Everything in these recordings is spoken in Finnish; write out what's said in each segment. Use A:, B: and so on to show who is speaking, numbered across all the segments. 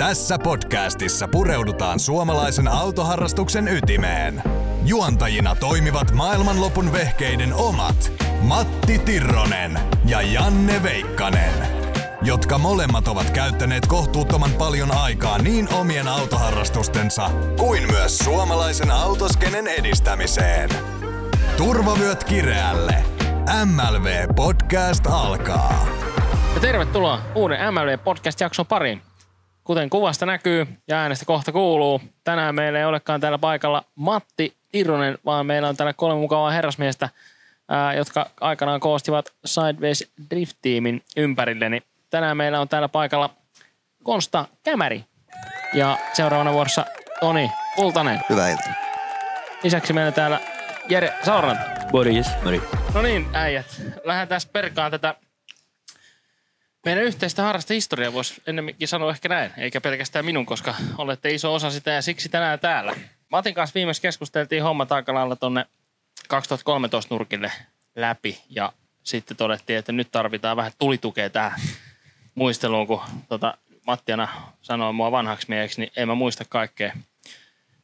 A: Tässä podcastissa pureudutaan suomalaisen autoharrastuksen ytimeen. Juontajina toimivat maailmanlopun vehkeiden omat Matti Tirronen ja Janne Veikkanen, jotka molemmat ovat käyttäneet kohtuuttoman paljon aikaa niin omien autoharrastustensa kuin myös suomalaisen autoskenen edistämiseen. Turvavyöt kireälle. MLV Podcast alkaa.
B: Ja tervetuloa uuden MLV Podcast-jakson pariin. Kuten kuvasta näkyy ja äänestä kohta kuuluu, tänään meillä ei olekaan täällä paikalla Matti Tirronen, vaan meillä on täällä kolme mukavaa herrasmiestä, ää, jotka aikanaan koostivat Sideways Drift-tiimin ympärilleni. Tänään meillä on täällä paikalla Konsta Kämäri ja seuraavana vuorossa Toni Kultanen.
C: Hyvää iltaa.
B: Lisäksi meillä täällä Jere Sauranta.
D: Mori.
B: No niin, äijät. Lähdetään perkaan tätä meidän yhteistä harrasta historiaa, voisi ennemminkin sanoa ehkä näin, eikä pelkästään minun, koska olette iso osa sitä ja siksi tänään täällä. Matin kanssa viimeksi keskusteltiin hommat aika lailla tonne 2013 nurkille läpi ja sitten todettiin, että nyt tarvitaan vähän tulitukea tähän muisteluun, kun tota, Mattiana sanoi mua vanhaksi mieheksi, niin en mä muista kaikkea.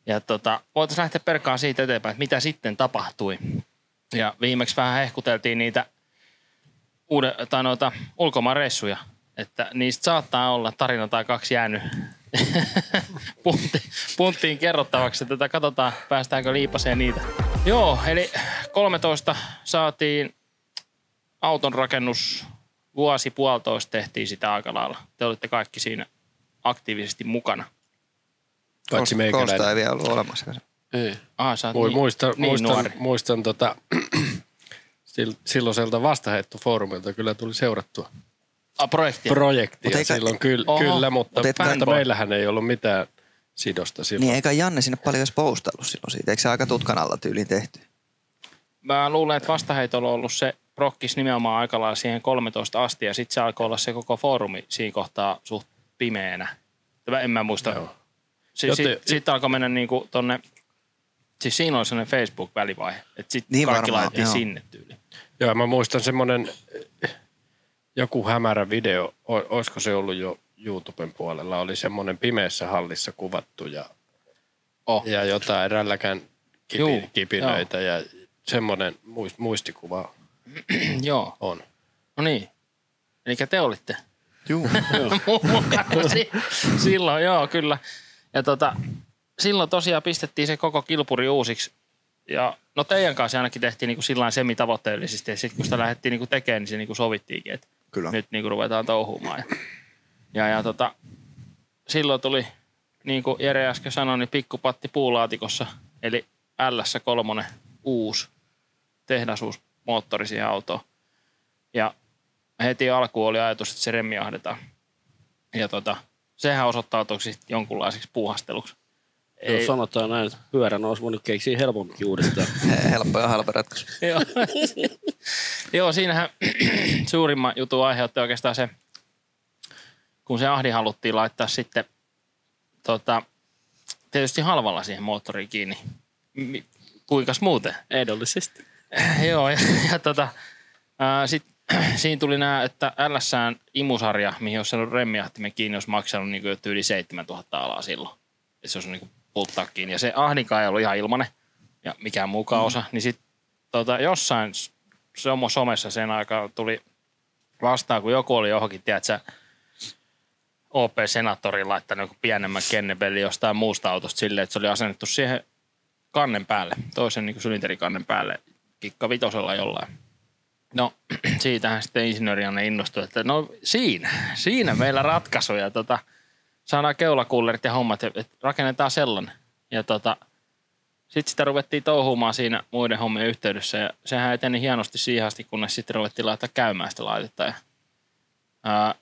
B: Ja tota, voitaisiin lähteä perkaan siitä eteenpäin, että mitä sitten tapahtui. Ja viimeksi vähän hehkuteltiin niitä uuden, tai noita ulkomaanreissuja, että niistä saattaa olla tarina tai kaksi jäänyt puntti, punttiin kerrottavaksi. Tätä katsotaan, päästäänkö liipaseen niitä. Joo, eli 13 saatiin auton rakennus vuosi puolitoista tehtiin sitä aika lailla. Te olitte kaikki siinä aktiivisesti mukana.
D: Paitsi
C: Kosta
D: meikäläinen.
C: ei vielä ollut olemassa.
D: Ei.
B: Ah, sä oot
D: Mui,
B: niin,
D: muistan,
B: niin
D: muistan,
B: nuori.
D: muistan tota, silloiselta vastaheittofoorumilta kyllä tuli seurattua
B: Ah, projektia.
D: projektia
C: Mut eikä-
D: silloin kyllä,
B: Oho.
D: kyllä mutta,
C: Mut
D: mutta meillähän ei ollut mitään sidosta silloin.
C: Niin eikä Janne sinne paljon edes postaillut silloin siitä. Eikö se aika tutkan alla tyyliin tehty?
B: Mä luulen, että vastaheitolla on ollut se prokkis nimenomaan aika lailla siihen 13 asti ja sitten se alkoi olla se koko foorumi siinä kohtaa suht pimeänä. Tämä En mä muista.
D: Joo.
B: Si-
D: Joten-
B: Sitten sit alkoi mennä niinku tonne, siis siinä oli sellainen Facebook-välivaihe, että sitten
C: Niin
B: kaikki
C: varmaan,
B: laitettiin
C: joo.
B: sinne tyyliin.
D: Joo, mä muistan semmoinen joku hämärä video, olisiko se ollut jo YouTuben puolella, oli semmoinen pimeässä hallissa kuvattu ja,
B: Oh.
D: ja jotain rälläkän
B: Juu,
D: kipi, kipinöitä ja semmoinen muist- muistikuva
B: joo,
D: on.
B: no niin. Eli te olitte
C: Juu.
B: si- silloin, joo kyllä. Ja tota, silloin tosiaan pistettiin se koko kilpuri uusiksi. Ja no teidän kanssa ainakin tehtiin niinku sillä semitavoitteellisesti. Ja sitten kun sitä lähdettiin niinku tekemään, niin se niinku sovittiinkin, että
C: Kyllä.
B: nyt niinku ruvetaan touhumaan. Ja, ja, ja tota, silloin tuli, niin kuin Jere äsken sanoi, niin pikkupatti puulaatikossa, eli LS3 uusi tehdasuus moottori siihen autoon. Ja heti alkuun oli ajatus, että se remmi ahdetaan. Ja tota, sehän osoittautui jonkunlaiseksi puuhasteluksi.
E: Jos sanotaan näin, että pyörän olisi voinut keksiä helpomminkin uudestaan.
C: He- Helppo ja halpa ratkaisu.
B: Joo. Joo, siinähän suurimman jutun aiheutti oikeastaan se, kun se ahdi haluttiin laittaa sitten tota, tietysti halvalla siihen moottoriin kiinni. Kuinkas muuten?
E: Ehdollisesti.
B: Joo, ja, ja tota, ää, sit, siinä tuli nämä, että LSään imusarja, mihin olisi saanut remmiahtimen kiinni, olisi maksanut niin kuin yli 7000 alaa silloin. Et se olisi niin pulttaa kiinni. Ja se ahdinkaan ei ollut ihan ilmanen ja mikään muukaan osa. Niin sitten tota, jossain somessa sen aikaa tuli vastaan, kun joku oli johonkin, tiedätkö, OP-senaattorin laittanut joku pienemmän kennebelli jostain muusta autosta silleen, että se oli asennettu siihen kannen päälle, toisen niin sylinterikannen päälle, kikka vitosella jollain. No, siitähän sitten insinööri innostui, että no siinä, siinä meillä ratkaisu ja tota, saadaan keulakullerit ja hommat, että rakennetaan sellainen. Ja tota, sitten sitä ruvettiin touhumaan siinä muiden hommien yhteydessä ja sehän eteni hienosti siihen asti, kunnes sitten ruvettiin laittaa käymään sitä laitetta. Ja, ää,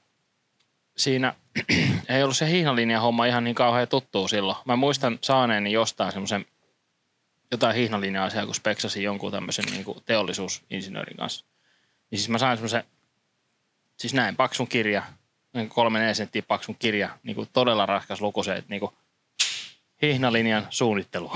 B: siinä ei ollut se hiihnalinjan homma ihan niin kauhean tuttuu silloin. Mä muistan saaneeni jostain semmoisen jotain hiihnalinja-asiaa, kun speksasin jonkun tämmöisen niin kuin teollisuusinsinöörin kanssa. Niin siis mä sain semmoisen, siis näin, paksun kirja, niin kolme neljä senttiä paksun kirja, niin kuin todella raskas luku se, että niin kuin hihnalinjan suunnittelu.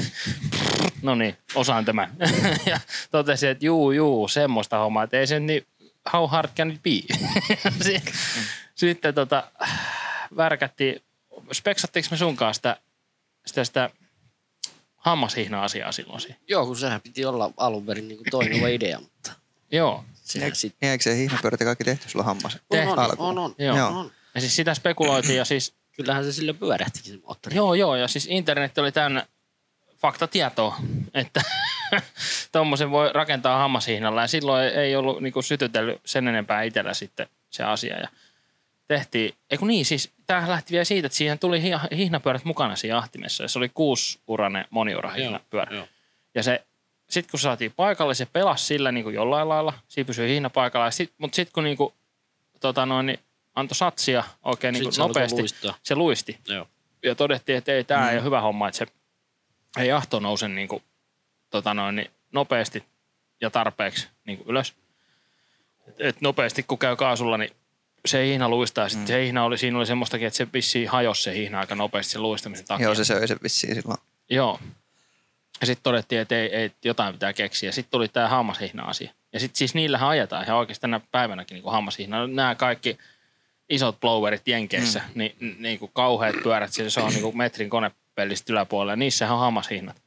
B: no niin, osaan tämän. ja totesin, että juu, juu, semmoista hommaa, että ei se niin, how hard can it be? Si- Sitten tota, värkättiin, speksattiinko me sunkaan sitä, sitä, sitä hammashihna-asiaa silloin?
E: Joo, kun sehän piti olla alun perin niin toimiva idea, mutta
B: Joo.
E: Sehän sitten...
C: Niin, eikö se hihnapyörät ja kaikki tehty sulla hammas?
E: On, on,
C: alkuun.
E: on, on,
B: Joo.
E: on, on.
B: Ja siis sitä spekuloitiin ja siis
E: Kyllähän se sillä pyörähtikin se moottori.
B: Joo, joo, ja siis internet oli täynnä faktatietoa, että tuommoisen voi rakentaa hammashihnalla, ja silloin ei, ollut niinku sytytellyt sen enempää itsellä sitten se asia. Ja tehtiin, eiku niin, siis tämähän lähti vielä siitä, että siihen tuli hi- hihnapyörät mukana siinä ahtimessa, ja se oli kuusiurainen moniurahihnapyörä.
E: joo.
B: Ja se, sitten kun saatiin paikalle, se pelasi sillä niin kuin jollain lailla, siinä pysyi hihna paikalla, sit, mutta sitten kun niin kuin, tota noin, niin antoi satsia oikein niin kuin
E: se
B: nopeasti,
E: luistaa.
B: se luisti
E: Joo.
B: ja todettiin, että ei, tämä mm. ei ole hyvä homma, että se ei ahto nouse niin kuin, tota noin, niin nopeasti ja tarpeeksi niin kuin ylös. Et, et nopeasti kun käy kaasulla, niin se hihna luistaa. Sitten mm. se hihna oli, siinä oli semmoistakin, että se vissiin hajosi se hihna aika nopeasti sen luistamisen takia.
C: Joo, se söi sen vissiin silloin.
B: Joo. Ja sitten todettiin, että ei, ei, jotain pitää keksiä. Sitten tuli tämä hammashihna-asia. Ja sitten siis niillähän ajetaan ihan oikeasti tänä päivänäkin niin hammashihna. Nämä kaikki isot blowerit Jenkeissä, mm. niin, niin kuin kauheat pyörät, siis se on niin kuin metrin konepellistä yläpuolella. Niissä on hammashihnat.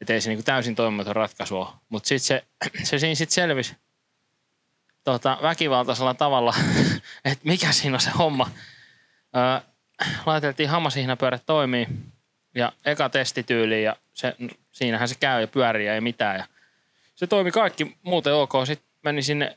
B: Että ei se niin kuin täysin toimimaton ratkaisu ole. Mutta sitten se, se siinä sitten selvisi tota, väkivaltaisella tavalla, että mikä siinä on se homma. Öö, laiteltiin hammashihnapyörät toimii ja eka testityyli ja se, siinähän se käy ja pyörii ja ei mitään. Ja se toimi kaikki muuten ok. Sitten meni sinne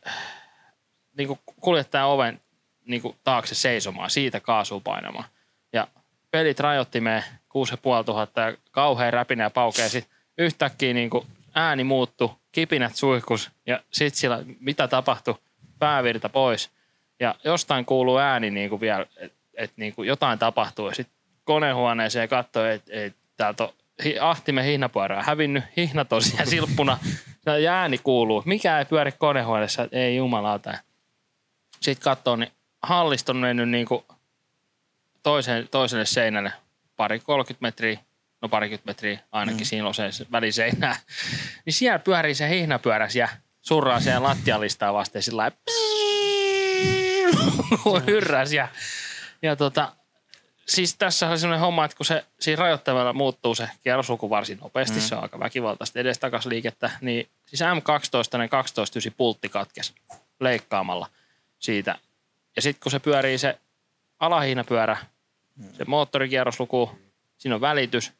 B: niin kuljettajan oven niin taakse seisomaan, siitä kaasua painamaan. Ja pelit rajoitti me 6500 ja kauhean räpinä ja paukea. Sitten yhtäkkiä niin ääni muuttui, kipinät suihkus ja sitten sillä, mitä tapahtui, päävirta pois. Ja jostain kuuluu ääni niin vielä, että et niin jotain tapahtuu. Ja sitten konehuoneeseen katsoi, että et, täältä on hi- ahtimen hihnapyörää hävinnyt, hihna tosiaan silppuna. Ja ääni kuuluu. Mikä ei pyöri konehuoneessa, ei jumalauta. Sitten katsoo, niin hallista on mennyt niin kuin toiseen, toiselle seinälle pari 30 metriä, no parikymmentä metriä ainakin mm. siinä on se väliseinää. Niin siellä pyörii se hihnapyöräs ja surraa siellä lattialistaa vasten sillä lailla hyrräs ja, ja tota, siis tässä oli sellainen homma, että kun se siinä rajoittamalla muuttuu se kierrosluku varsin nopeasti, mm. se on aika väkivaltaista edestakas liikettä, niin siis M12 ne 12 ysi pultti katkesi leikkaamalla siitä. Ja sitten kun se pyörii se alahiinapyörä, se moottorikierrosluku, siinä on välitys,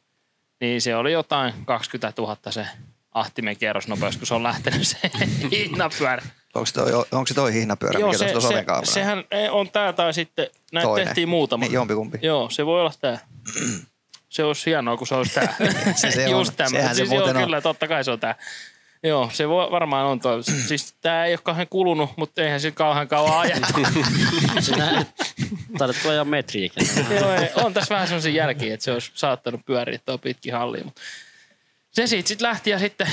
B: niin se oli jotain 20 000 se ahtimen kierrosnopeus, kun se on lähtenyt se hiinapyörä.
C: Onko, toi, onko se toi hihnapyörä,
B: Joo,
C: mikä
B: se,
C: tuossa
B: se,
C: soven
B: sehän on tää tai sitten, näitä
C: Toinen.
B: tehtiin muutama.
C: Niin, jompikumpi.
B: Joo, se voi olla tää. Se olisi hienoa, kun se olisi tää.
C: Se se on.
B: Just tämä.
C: Sehän se
B: siis joo,
C: muuten on.
B: kyllä, totta kai se on tää. Joo, se voi, varmaan on toi. Siis tää ei ole kauhean kulunut, mutta eihän se kauhean kauan ajettu.
E: Sinä tuoda ihan metriäkin.
B: Joo, ei, on tässä vähän sellaisia jälkiä, että se olisi saattanut pyöriä tuo pitkin halliin. Mutta se siitä sitten lähti ja sitten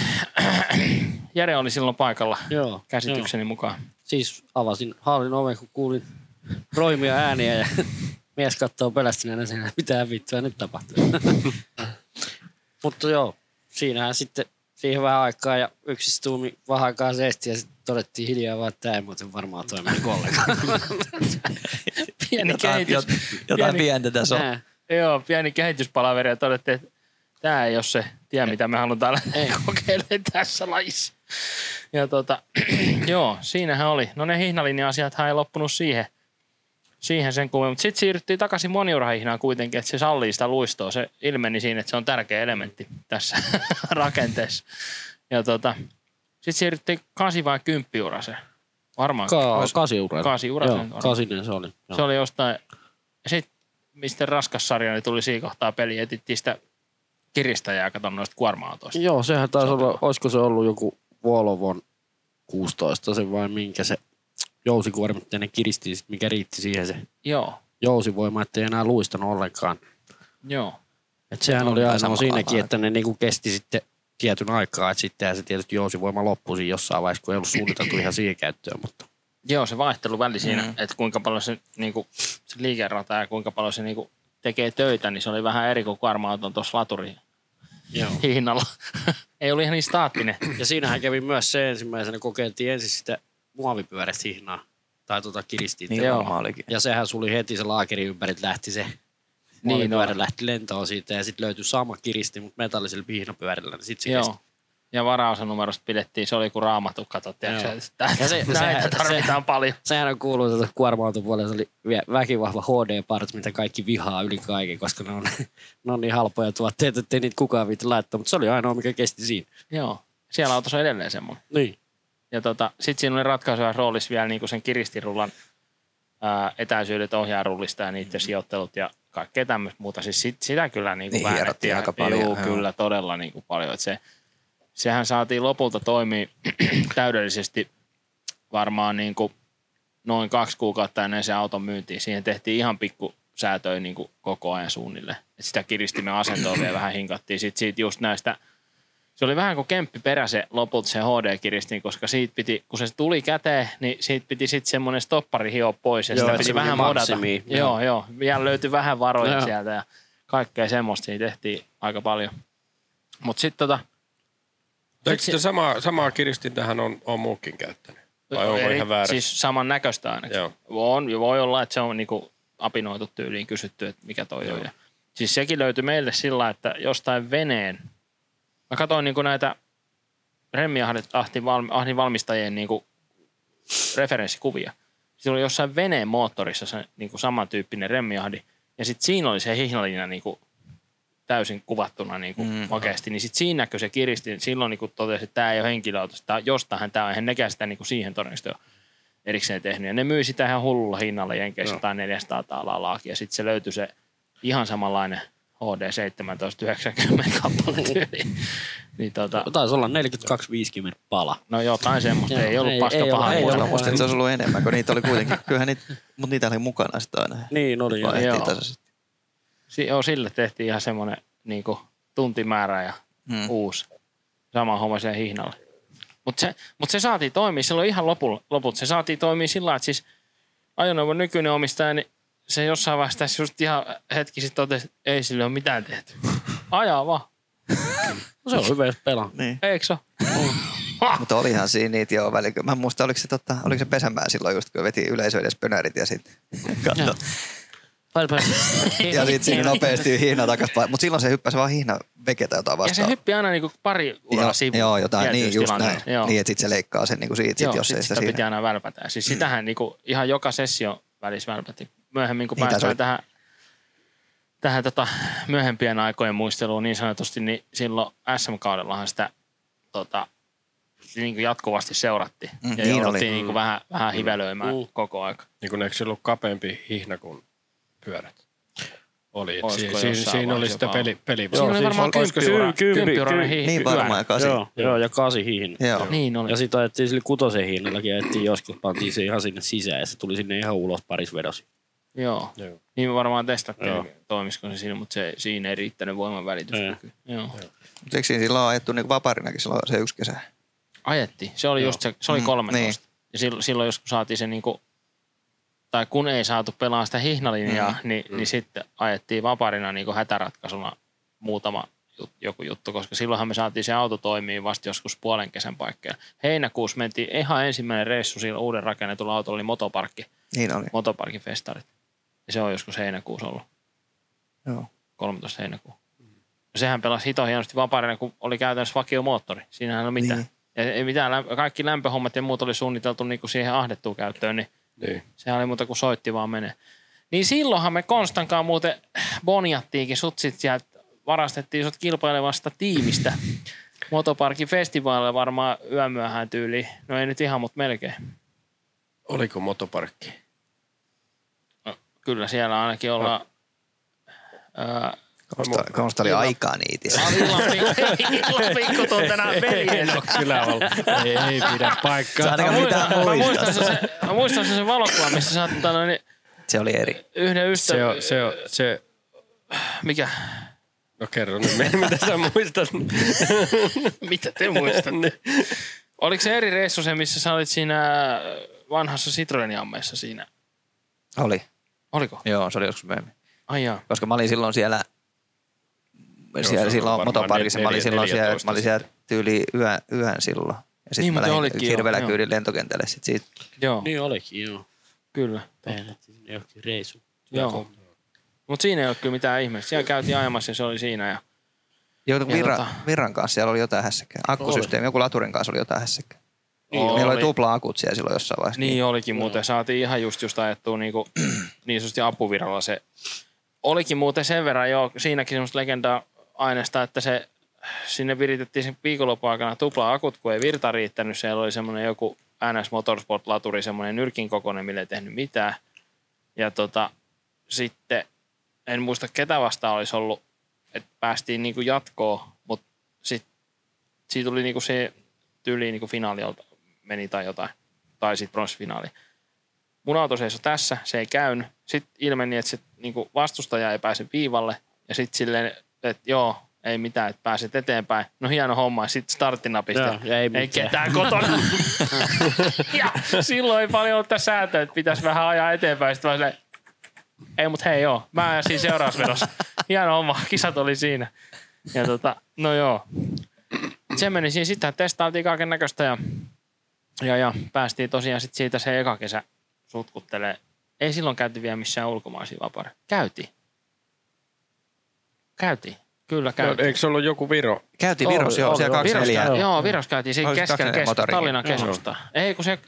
B: Jere oli silloin paikalla
E: Joo.
B: käsitykseni mukaan.
E: Siis avasin hallin oven, kun kuulin roimia ääniä ja mies katsoo pelästyneenä siinä, mitä vittua nyt tapahtuu. Mutta joo, siinähän sitten siihen vähän aikaa ja yksistuumi vähän aikaa seesti ja sitten todettiin hiljaa vaan, että tämä ei muuten varmaan toimi ollenkaan.
B: Pieni
C: Jotain,
B: kehitys.
C: jot, jotain
B: pieni-
C: pientä tässä on.
E: Nää.
B: Joo, pieni kehityspalaveri ja todettiin, että tämä ei ole se tie, mitä me halutaan lähteä kokeilemaan tässä lajissa. Ja tota, joo, siinähän oli. No ne hihnalinja-asiat ei loppunut siihen, siihen sen kummemmin. Mutta sitten siirryttiin takaisin moniurahihnaan kuitenkin, että se sallii sitä luistoa. Se ilmeni siinä, että se on tärkeä elementti tässä rakenteessa. Ja tota, sitten siirryttiin kasi vai kymppiuraseen. Varmaan
E: Ka- kasiura.
B: Kasiurasen
E: Joo,
B: oli.
E: kasinen se oli. Joo.
B: se oli jostain, sitten mistä raskas sarja, niin tuli siinä kohtaa peli, etittiin sitä kiristäjää, kato noista kuorma-autoista.
E: Joo, sehän taisi
B: Sopii.
E: olla, olisiko se ollut joku Volvon 16 se vai minkä se jousikuormittainen kiristi, mikä riitti siihen se
B: Joo,
E: jousivoima, ettei enää luistanut ollenkaan.
B: joo.
E: Et sehän oli
C: samalla
E: siinäkin, että ne niinku kesti sitten tietyn aikaa, että sittenhän se tietysti jousivoima loppui siinä jossain vaiheessa, kun ei ollut suunniteltu ihan siihen käyttöön, mutta
B: Joo, se vaihtelu väli siinä, mm. että kuinka paljon se, niinku, se liikerata ja kuinka paljon se niinku, tekee töitä, niin se oli vähän eri kuin kuorma-auton tuossa laturi
E: Joo.
B: hinnalla. Ei ollut ihan niin staattinen.
E: Ja siinähän kävi myös se ensimmäisenä, kokeiltiin ensin sitä muovipyöräistä hihnaa, tai tota kiristin.
C: Niin
B: Joo.
E: Ja sehän suli heti se laakeri ympäri, lähti se
B: Niin on.
E: lähti lentoon siitä ja sitten löytyi sama kiristi, mutta metallisella pihnapyörällä, niin sitten se
B: Joo.
E: kesti.
B: Ja varaosanumerosta pidettiin, se oli kuin raamattu, katsot, tiedätkö,
E: Joo.
B: että
E: Ja se-
B: näitä tarvitaan
E: se-
B: paljon.
E: Sehän on kuuluu tuota kuorma-autopuolella, se oli väkivahva HD-part, mitä kaikki vihaa yli kaiken, koska ne on, ne on niin halpoja tuotteita, ettei niitä kukaan viitti laittaa, mutta se oli ainoa, mikä kesti siinä.
B: Joo. Siellä autossa on edelleen semmoinen.
E: Niin.
B: Ja tota, sitten siinä oli ratkaisuja roolissa vielä niin sen kiristirullan ää, etäisyydet ohjaarullista ja niiden sijoittelut ja kaikkea tämmöistä muuta. Siis sit, sitä kyllä niin kuin
C: Niin, aika paljon,
B: Juu,
C: joo.
B: kyllä todella niin kuin paljon. Et se, sehän saatiin lopulta toimia täydellisesti varmaan niin kuin noin kaksi kuukautta ennen se auton myyntiin. Siihen tehtiin ihan pikku säätöjä niin kuin koko ajan suunnilleen. Et sitä kiristimen asentoa vielä vähän hinkattiin. Sitten siitä just näistä se oli vähän kuin kemppi perä se lopulta se HD-kiristin, koska siitä piti, kun se tuli käteen, niin siitä piti sitten semmoinen stoppari hioa pois ja
E: Joo,
B: sitä piti
E: se
B: vähän modata. Joo,
E: Joo.
B: joo. Vielä löytyi vähän varoja
E: Joo.
B: sieltä ja kaikkea semmoista siinä tehtiin aika paljon. Mutta sitten tota,
D: Eikö sitä samaa, samaa kiristintähän on, on muukin käyttänyt? Vai onko
B: eri-
D: ihan väärä?
B: Siis saman näköistä ainakin.
D: Joo.
B: On, voi olla, että se on niinku apinoitu tyyliin kysytty, että mikä toi on. Ja, siis sekin löytyi meille sillä, että jostain veneen, mä katsoin niinku näitä remmiahdin ahdin valmistajien niinku referenssikuvia. Siinä oli jossain veneen moottorissa se niinku samantyyppinen remmiahdi, ja sitten siinä oli se hihnalina niinku täysin kuvattuna niinku mm. oikeasti, niin sitten siinä näkyi se kiristi, silloin niinku totesi, että tämä ei ole henkilöauto, sitä jostain tämä on, eihän nekään sitä niinku siihen todennäköisesti ole erikseen tehnyt. Ja ne myi sitä ihan hullulla hinnalla Jenkeissä tai 400 taalaa laaki. Ja sitten se löytyi se ihan samanlainen HD 1790 kappale tyyli. niin tota,
E: Taisi olla 42-50 pala.
B: no jotain semmoista. Ei ollut paska
E: ei
B: paha.
E: ollut- ei ollut.
C: Musta, että se olisi ollut enemmän, kun niitä oli kuitenkin. Kyllähän niitä, mutta niitä oli mukana sitten aina.
E: Niin oli joo.
B: Joo. Joo, sille tehtiin ihan semmoinen niin tuntimäärä ja
C: Hmm.
B: mm. uusi. Sama homma siihen hihnalle. Mutta se, mut se saatiin toimia silloin ihan lopulla, loput. Se saatiin toimia sillä lailla, että siis ajoneuvon nykyinen omistaja, niin se jossain vaiheessa tässä just ihan hetki sitten totesi, että ei sille ole mitään tehty. Ajaa vaan.
E: No se on hyvä, jos pelaa.
C: Niin.
B: Eikö se ole?
C: Mutta olihan siinä niitä jo väliä. Mä en muista, oliko se, totta, oliko se pesämää silloin just, kun veti yleisö edes pönärit ja sitten katso. Ja sitten siinä nopeasti hihna takaisin. Mutta silloin se hyppäsi vaan hihna veketä jotain
B: Ja se
C: vastaan.
B: hyppi aina niinku pari uraa
C: joo,
B: sivuun.
C: joo, jotain, niin just näin.
B: Joo.
C: Niin, että sitten se leikkaa sen niinku siitä, sit,
B: Joo,
C: jos
B: sit
C: ei sitä
B: sitä piti aina välpätä. Siis sitähän niinku ihan joka sessio välissä välpäti. Myöhemmin, kun
C: Niin,
B: päästään tähän, tähän tota, myöhempien aikojen muisteluun niin sanotusti, niin silloin SM-kaudellahan sitä tota, niin kuin jatkuvasti seurattiin.
C: Mm,
B: ja
C: niin
B: jouduttiin niin kuin vähän, vähän hivelöimään
E: Mm.
B: koko aika.
D: Niin kun eikö se ollut kapeampi hihna kuin pyörät? Oli. Si- si-
B: jossain
D: siinä oli sitä peli, peli
B: Siinä oli varmaan kymppiura,
E: kymppi-
B: kymppiurainen
E: kymppi-
B: hi-
C: Niin varmaan, kasi.
E: Joo, joo, ja kasi hihin.
C: Joo.
B: Niin oli.
E: Ja sitten ajettiin sille kutosen hinnallakin, ajettiin joskus, pantiin se ihan sinne sisään ja se tuli sinne ihan ulos paris vedosi.
B: Joo.
D: Joo.
B: Niin me varmaan testattiin,
E: Joo.
B: toimisiko se siinä, mutta se, siinä ei riittänyt voiman välitys.
E: Ei.
B: Joo.
C: Mutta eikö siinä silloin ajettu niinku vaparinakin silloin se yksi kesä?
B: Ajettiin. Se oli just se, se oli
C: Mm,
B: 13. Ja silloin, silloin jos kun saatiin se niinku, tai kun ei saatu pelaa sitä hihnalinjaa, mm, niin, mm. niin sitten ajettiin vaparina niinku hätäratkaisuna muutama jut, joku juttu, koska silloinhan me saatiin se auto toimii vasta joskus puolen kesän paikkeja. Heinäkuussa mentiin ihan ensimmäinen reissu sillä uuden rakennetulla autolla oli motoparkki,
C: Niin oli.
B: motoparkin festarit. Ja se on joskus heinäkuussa ollut,
C: Joo.
B: 13 heinäkuuta. No sehän pelasi hito hienosti vaparina, kun oli käytännössä vakiomoottori. Siinähän ei ole mitään.
C: Niin.
B: Niin. Ja ei mitään, kaikki lämpöhommat ja muut oli suunniteltu niin kuin siihen ahdettuun käyttöön, niin
D: Niin.
B: sehän oli muuta kuin soitti vaan menee. Niin silloinhan me Konstankaan muuten bonjattiinkin sutsit sieltä, varastettiin sut kilpailevasta tiimistä. Motoparkin festivaalilla varmaan yömyöhään tyyliin. No ei nyt ihan, mutta melkein.
D: Oliko motoparkki?
B: No, kyllä siellä ainakin ollaan... Öö,
C: Konsta, konsta oli aikaa niitissä.
B: illan pikku- illan pikkutuntena veljen.
D: Kyllä on. ei, ei pidä paikkaa.
C: Sä
B: Mä muistan, mä
C: muista.
B: muistan, se, se, mä muistan se, se valokuva, missä sä oot tota, niin,
C: Se oli eri.
B: yhden ystävän...
D: Se on, se on, se,
B: Mikä?
D: no kerro nyt, mitä sä muistat.
B: Mitä te muistatte? Oliko se eri reissu se, missä sä olit siinä vanhassa Citroenin ammeessa siinä?
C: Oli.
B: Oliko?
C: Joo, se oli joskus myöhemmin.
B: Ai jaa.
C: Koska mä olin silloin siellä, siellä
D: on
C: silloin motoparkissa, mä olin silloin siellä,
D: 14
C: mä olin siellä tyyli yön, yön silloin. Ja sitten
B: Niin,
C: mä lähdin
B: joo, joo.
C: kyydin lentokentälle. Sit siitä,
B: Joo.
E: Niin olikin, joo.
B: Kyllä.
E: Peenettiin sinne johonkin reissuun.
B: Joo. Mutta siinä ei ole kyllä mitään ihmeessä. Siellä käytiin ajamassa ja se oli siinä. Ja...
C: Joku
B: Ja
C: virra,
B: tota-
C: virran kanssa siellä oli jotain hässäkkää. Akkusysteemi, joku laturin kanssa oli jotain hässäkkää.
B: Niin,
C: Meillä oli
B: oli.
C: tupla akut siellä silloin jossain vaiheessa.
B: Niin olikin muuten. Saatiin ihan just just ajettua niinku, niin sanotusti apuvirralla se. Olikin muuten sen verran jo siinäkin semmoista legendaa aineesta, että se sinne viritettiin sen viikonlopun aikana tupla akut, kun ei virta riittänyt. Siellä oli semmoinen joku NS Motorsport-laturi, semmoinen nyrkin kokoinen, millä ei tehnyt mitään. Ja tota, sitten en muista ketä vastaan olisi ollut, että päästiin niinku jatkoon, mutta sitten siitä tuli niinku se tyyli niinku finaaliolta meni tai jotain. Tai sitten pronssifinaali. Mun auto seisoi tässä, se ei käynyt. Sitten ilmeni, että se niinku vastustaja ei pääse viivalle. Ja sitten silleen, että joo, ei mitään, että pääset eteenpäin. No hieno homma. Sitten starttinapista.
E: Joo, ja ei
B: ei ketään kotona. ja silloin ei paljon ollut tässä sääntöä, että pitäisi vähän ajaa eteenpäin. Sitten vaan ei mut hei joo, mä ajan siinä seuraavassa vedossa. Hieno homma, kisat oli siinä. Ja tota, no joo. Se meni siinä, sitten testailtiin kaiken näköistä ja, ja, ja, päästiin tosiaan sit siitä se eka kesä sutkuttelee. Ei silloin käyty vielä missään ulkomaisia vapari. Käytiin. Käytiin. Kyllä
D: No,
B: käytiin.
D: eikö se ollut joku Viro?
C: Käytiin
E: Oli,
C: Virossa, joo,
E: oli,
C: siellä
E: oli.
B: Viros,
C: 24.
B: käy, joo, Viros käytiin siinä
C: Oliko
B: kesken,
C: kaksinen
B: keskus,
C: motorikin?
B: Tallinnan keskusta. Ei kun se,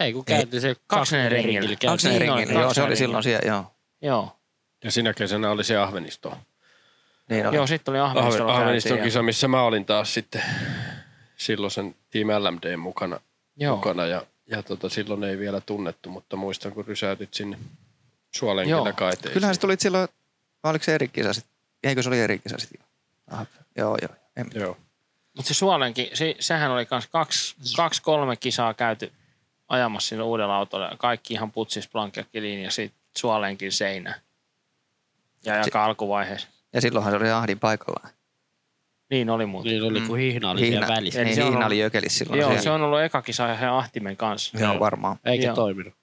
E: Ei kun käytiin se
B: kaksinen ringillä.
C: Kaksinen
B: oli,
C: ringillä, joo, se oli silloin siellä, joo.
B: joo.
D: Ja sinä kesänä oli se Ahvenisto.
C: Niin oli.
B: Joo, sitten oli
D: Ahven,
B: Ahvenistolla
D: Ahveniston
B: käytiin.
D: kisa, missä mä olin taas sitten silloin sen Team LMD mukana.
B: Joo.
D: mukana ja, ja tota, silloin ei vielä tunnettu, mutta muistan kun rysäytit sinne suolen
B: Joo.
D: kyllä kaiteisiin.
C: Kyllähän se tulit silloin, vai oliko se eri kisa sitten? Eikö se oli eri kisa sitten? Aha, joo, joo. En,
D: Joo.
B: Mutta se Suolenkin, se, sehän oli kans kaksi, kaksi, kolme kisaa käyty ajamassa sillä uudella autolla. Kaikki ihan putsis blankkekkiliin ja sitten Suolenkin seinä. Ja aika alkuvaiheessa.
C: ja silloinhan se oli Ahdin paikallaan.
B: Niin oli muuten.
E: Niin oli, kun hihna oli
C: Hihna,
E: siellä välissä.
C: Niin, Hihna
B: ollut-
C: oli Jökelissä silloin.
B: Joo,
C: siellä.
B: se on ollut eka kisa ja Ahtimen kanssa.
C: Joo, varmaan.
E: Eikä
B: Joo.
E: toiminut.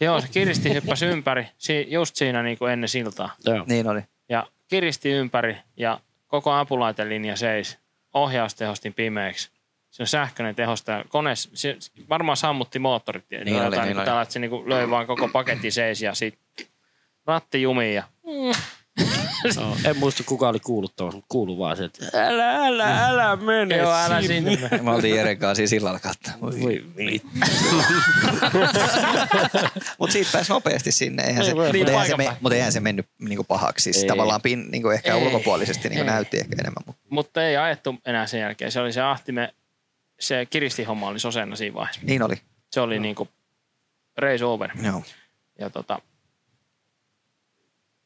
B: Joo, se kiristi hyppäsi ympäri, si, just siinä niin kuin ennen siltaa.
E: Joo.
C: Niin oli.
B: Ja kiristi ympäri ja koko apulaitelinja seis. Ohjaus tehostin pimeäksi. Se on sähköinen tehostaja. Kone, se varmaan sammutti moottorit. Niin
C: Niin oli, niin
B: niin se niin kuin löi vaan koko paketti seis ja sitten ratti jumiin. Ja,
E: En muista kuka oli kuullut tuossa, mutta kuulu vaan se, että älä, älä, älä mene
B: joo, älä sinne. mene.
C: Me oltiin Jeren kanssa siinä sillalla kattaa.
E: Voi vittu.
C: Mutta siitä pääsi nopeasti sinne. Eihän se,
E: Ei voi.
C: mutta
B: Niin,
C: eihän se, mutta eihän se mennyt niinku pahaksi. Siis
E: Ei.
C: tavallaan pin, niinku ehkä
B: Ei.
C: ulkopuolisesti niinku
B: Ei.
C: näytti ehkä enemmän. Mutta
B: Mutta ei ajettu enää sen jälkeen. Se oli se Ahtime, se kiristihomma oli sosenna siinä vaiheessa.
C: niin oli.
B: Se oli niin kuin race over.
C: Joo.
B: Ja tota,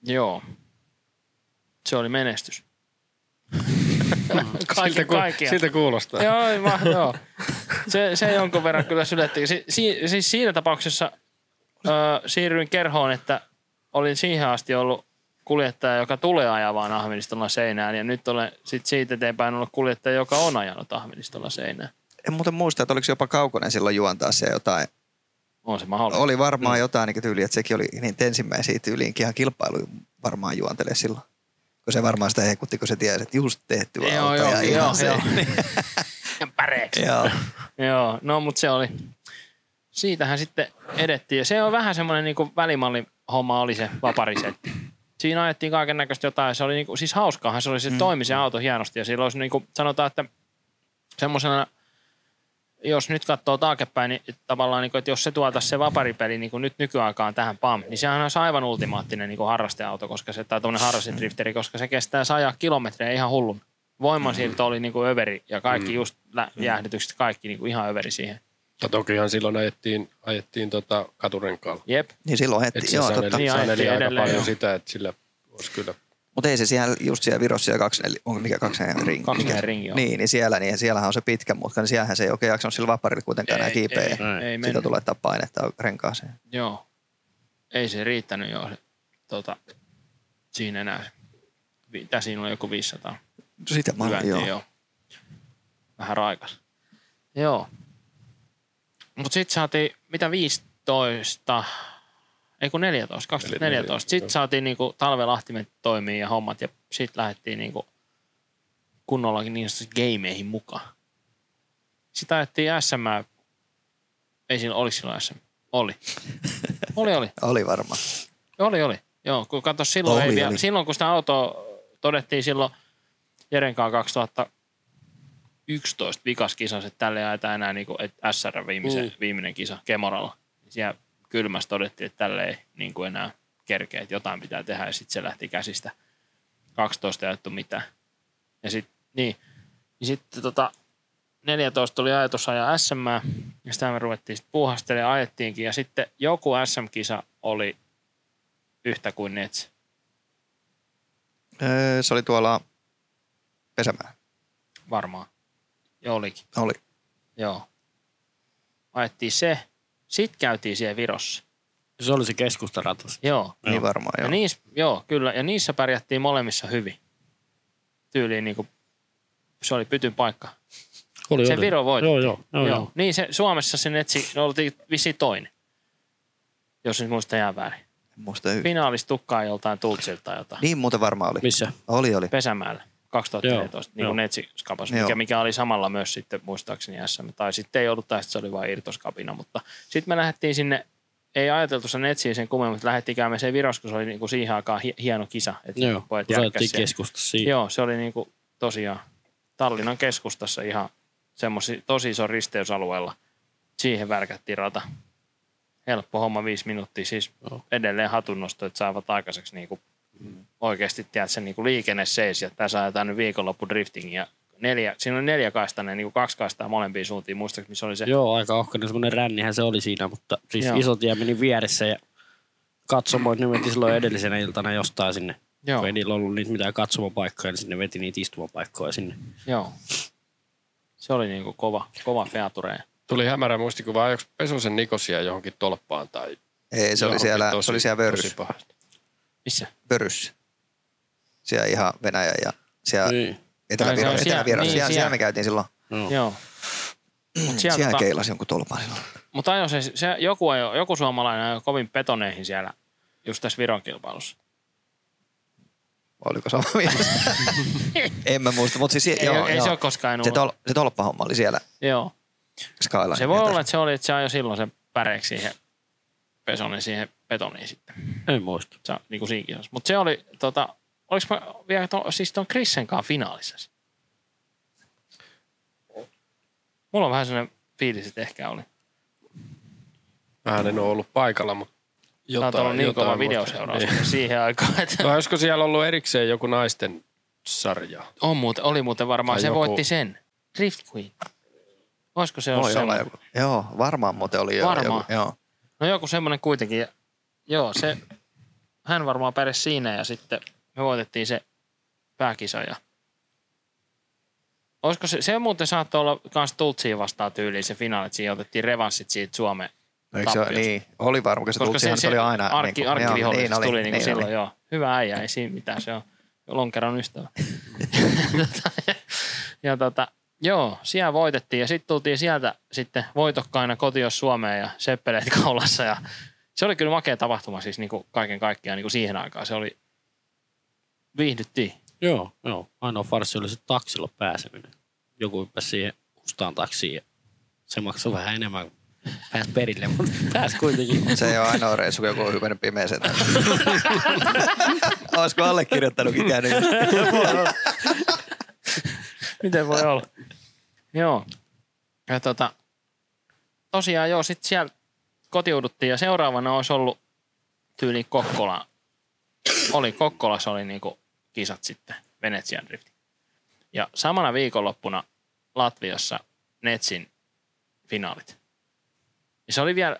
B: joo, se oli menestys. Kaiken
D: siltä, ku,
B: kaikkiaan.
D: siltä kuulostaa.
B: Joo, vaan, joo. Se, se jonkun verran kyllä syletti. Si, si, siis siinä tapauksessa ö, siirryin kerhoon, että olin siihen asti ollut kuljettaja, joka tulee ajavaan Ahvenistolla seinään. Ja nyt olen sit siitä eteenpäin ollut kuljettaja, joka on ajanut Ahvenistolla seinään.
C: En muuten muista, että oliko jopa Kaukonen silloin juontaa se jotain.
B: On se mahdollista.
C: Oli varmaan
B: Mm.
C: jotain niin tyyliä, että sekin oli niitä ensimmäisiä tyyliinkin ihan kilpailuja varmaan juontelee silloin. Kun se varmaan sitä hekutti, kun se tiesi, että just tehty
B: Joo,
C: auto
B: joo,
C: ja
B: joo,
C: ihan se.
B: joo.
C: Joo.
B: Joo, no mutta se oli, siitähän sitten edettiin. Ja se on vähän semmoinen niin välimalli homma oli se vaparisetti. Siinä ajettiin kaiken näköistä jotain. Se oli niinku, siis hauskaahan se oli, se toimi se auto hienosti. Ja sillä olisi niinku, sanotaan, että semmoisena, jos nyt katsoo taaksepäin, niin tavallaan, niin kuin, että jos se tuotaisi se vaparipeli niin kuin nyt nykyaikaan tähän PAM, niin sehän olisi aivan ultimaattinen niin kuin harrasteauto, koska se, tai tuommoinen harrastedrifteri, koska se kestää sajaa kilometrejä ihan hullun. Voimansiirto oli niin kuin överi ja kaikki just lä- jäähdytykset, kaikki niin kuin ihan överi siihen.
D: Ja tokihan silloin ajettiin, ajettiin tota katurenkaalla.
B: Jep,
C: Niin silloin heti,
D: Että se
C: joo,
D: saneli,
C: totta.
B: Niin,
D: saneli
B: ajettiin
D: aika
B: edelleen,
D: paljon
B: joo.
D: sitä, että sillä olisi kyllä
C: Mutta ei se siellä, just siellä Virossa siellä kaksi, onko mikä kaksi ringi?
B: Kaksinen
C: mikä-
B: ringi, joo.
C: Niin, niin siellä, niin siellähän on se pitkä mutka, niin siellähän se ei oikein jaksanut sillä vaparilla kuitenkaan enää kiipeä.
B: ei,
C: Ei,
B: ei
C: Siitä tulee laittaa painetta renkaaseen.
B: Joo. Ei se riittänyt joo. Tota, siinä enää. Tää siinä oli joku 500.
C: Sitä mä joo.
B: joo. joo. Vähän raikas. Joo. Mutta sitten saatiin, mitä 15, ei kun 14, 2014. Sitten saatiin niinku talvelahtimet toimii ja hommat ja sitten lähdettiin niinku kunnollakin niin sanotusti gameihin mukaan. Sitten ajettiin SM, ei silloin, oliko silloin SM? Oli. Oli, oli.
C: Oli varmaan.
B: Oli, oli. Joo, kun katso silloin,
C: Oli,
B: ei vielä,
C: oli.
B: silloin kun sitä autoa todettiin silloin Jerenkaan 2011 vikas kisas, että tälle ajetaan enää niin kuin, että SR viimeisen, mm. viimeinen kisa Kemoralla. Siellä kylmässä todettiin, että tälle ei niin kuin enää kerkeä, että jotain pitää tehdä ja sitten se lähti käsistä. 12 ei ajettu mitään. Ja sitten niin, niin sitten tota, 14 tuli ajatus ajaa SM, ja sitä me ruvettiin sitten puuhastelemaan ja ajettiinkin. Ja sitten joku SM-kisa oli yhtä kuin Nets.
C: Öö, se oli tuolla Pesämää.
B: Varmaan. Joo, olikin.
C: Oli.
B: Joo. Ajettiin se. Sitten käytiin siellä Virossa.
E: Se oli se keskustaratas.
B: Joo.
C: Niin varmaan,
B: Ja
C: joo.
B: niissä, joo, kyllä. Ja niissä pärjättiin molemmissa hyvin. Tyyliin niin kuin, se oli pytyn paikka.
E: Oli,
B: Se
E: oli.
B: Viro voitti.
E: Joo, joo. joo,
B: joo.
E: joo.
B: Niin se, Suomessa se netsi no, oltiin vissiin toinen. Jos nyt muista ihan väärin.
C: En muista yhtään.
B: Finaalissa tukkaa joltain Tultsilta tai jotain.
C: Niin muuten varmaan oli.
E: Missä?
C: Oli, oli.
B: Pesämäellä 2014,
E: Joo,
B: niin kuin Netsi-skapas,
C: Joo.
B: mikä, mikä oli samalla myös sitten muistaakseni SM. Tai sitten ei ollut, tai sitten se oli vain irtoskapina, mutta sitten me lähdettiin sinne, ei ajateltu se Netsiin sen kummemmin, mutta lähdettiin käymään se Viros, kun se oli niin kuin siihen aikaan hi- hieno kisa. Että
E: Joo,
B: pojat
E: saatiin
B: siellä.
E: keskustassa siitä.
B: Joo, se oli niin kuin tosiaan Tallinnan keskustassa ihan semmosi tosi iso risteysalueella. Siihen värkättiin rata. Helppo homma, viisi minuuttia. Siis
E: Joo.
B: edelleen hatunnosto, että saavat aikaiseksi niin kuin oikeasti tiedät, se niin kuin liikenne seis. Ja tässä ajetaan nyt viikonloppu driftingia. Neljä, siinä on neljäkaistainen, niin kuin kaksi kaistaa molempiin suuntiin. Muistaakseni missä oli se?
E: Joo, aika ohkainen semmoinen rännihän se oli siinä, mutta siis
B: Joo.
E: Iso tie meni vieressä ja katsomoit ne veti silloin edellisenä iltana jostain sinne.
B: Joo.
E: Kun ei niillä ollut niitä mitään katsomapaikkoja, niin sinne veti niitä istumapaikkoja sinne.
B: Joo. Se oli niin kuin kova, kova feature.
D: Tuli hämärä muistikuva, ajoiko Pesosen Nikosia johonkin tolppaan tai
C: Ei, se oli siellä,
D: tosi-
C: se oli siellä
D: tosi
C: Vöryssä.
D: pahasti.
B: Missä?
C: Vöryssä. Siellä ihan Venäjä ja siellä
E: Niin.
C: Etelä-Viro,
B: se on siellä-
C: Etelä-Viro.
B: niin,
C: siellä,
B: siellä.
C: siellä me käytiin silloin.
E: Joo.
B: Joo. Mut siellä,
C: Siellä
B: tota,
C: keilasi jonkun tolpan silloin.
B: Mutta ajo se, se, joku, ajo, joku suomalainen ajoi kovin petoneihin siellä just tässä Viron kilpailussa.
C: Oliko sama mielessä? en mä muista, mutta siis
B: Ei,
C: joo,
B: ei
C: joo.
B: se ole koskaan
C: se,
B: ollut.
C: tol, se tolppahomma oli siellä
B: Joo.
C: Skyline.
B: Se voi olla, että se oli, että se ajoi silloin sen päreeksi siihen pesonen siihen betoniin sitten.
E: En muista.
B: Se, on niin kuin siinä kisassa. Mutta se oli, tota, oliko mä vielä to, siis ton Chrisen kanssa finaalissa? Mulla on vähän sellainen fiilis, että ehkä oli.
D: Mä en ole ollut paikalla, mutta
B: Tämä on ollut niin kova
D: jotain
B: videoseuraus
D: muistan.
B: siihen aikaan. Että
D: Vai olisiko siellä ollut erikseen joku naisten sarja?
B: on muuten, oli muuten varmaan,
D: Tai
B: se
D: joku-
B: voitti sen. Drift Queen. Olisiko se ollut
C: Voi olla joku. Joo, varmaan muuten oli jo
B: Varmaan.
C: joku. Joo.
B: No joku semmoinen kuitenkin. Joo, se, hän varmaan pärjäsi siinä ja sitten me voitettiin se pääkisa. Ja... Olisiko se, se muuten saattoi olla kans Tultsiin vastaan tyyliin se finaali, että siinä otettiin revanssit siitä Suomen
C: eikö se, niin, oli varmaan, kun se,
B: Koska se,
C: se, oli aina.
B: arkki,
C: niin kuin- joo,
B: arkkivihollisesta
C: oli,
B: tuli niin kuin silloin,
C: oli.
B: joo. Hyvä äijä, ei siinä mitään, se on lonkeron ystävä. ja tota, joo, siellä voitettiin ja sitten tultiin sieltä sitten voitokkaina kotios Suomeen ja seppeleet kaulassa ja se oli kyllä makea tapahtuma siis niin kuin kaiken kaikkiaan niin kuin siihen aikaan. Se oli, viihdyttiin.
E: Joo, joo. Ainoa farssi oli se taksilla pääseminen. Joku hyppäsi siihen mustaan taksiin ja se maksoi vähän enemmän kuin pääsi perille, mutta pääsi kuitenkin.
C: Se ei ole ainoa reissu, kun joku on hypännyt pimeeseen. Olisiko allekirjoittanutkin käynyt?
B: Miten voi olla? joo. Ja tota, tosiaan joo, sitten siellä kotiuduttiin ja seuraavana olisi ollut tyyli Kokkola. Oli Kokkolassa oli niinku kisat sitten, Venetsian drifti. Ja samana viikonloppuna Latviassa Netsin finaalit. Ja se oli vielä,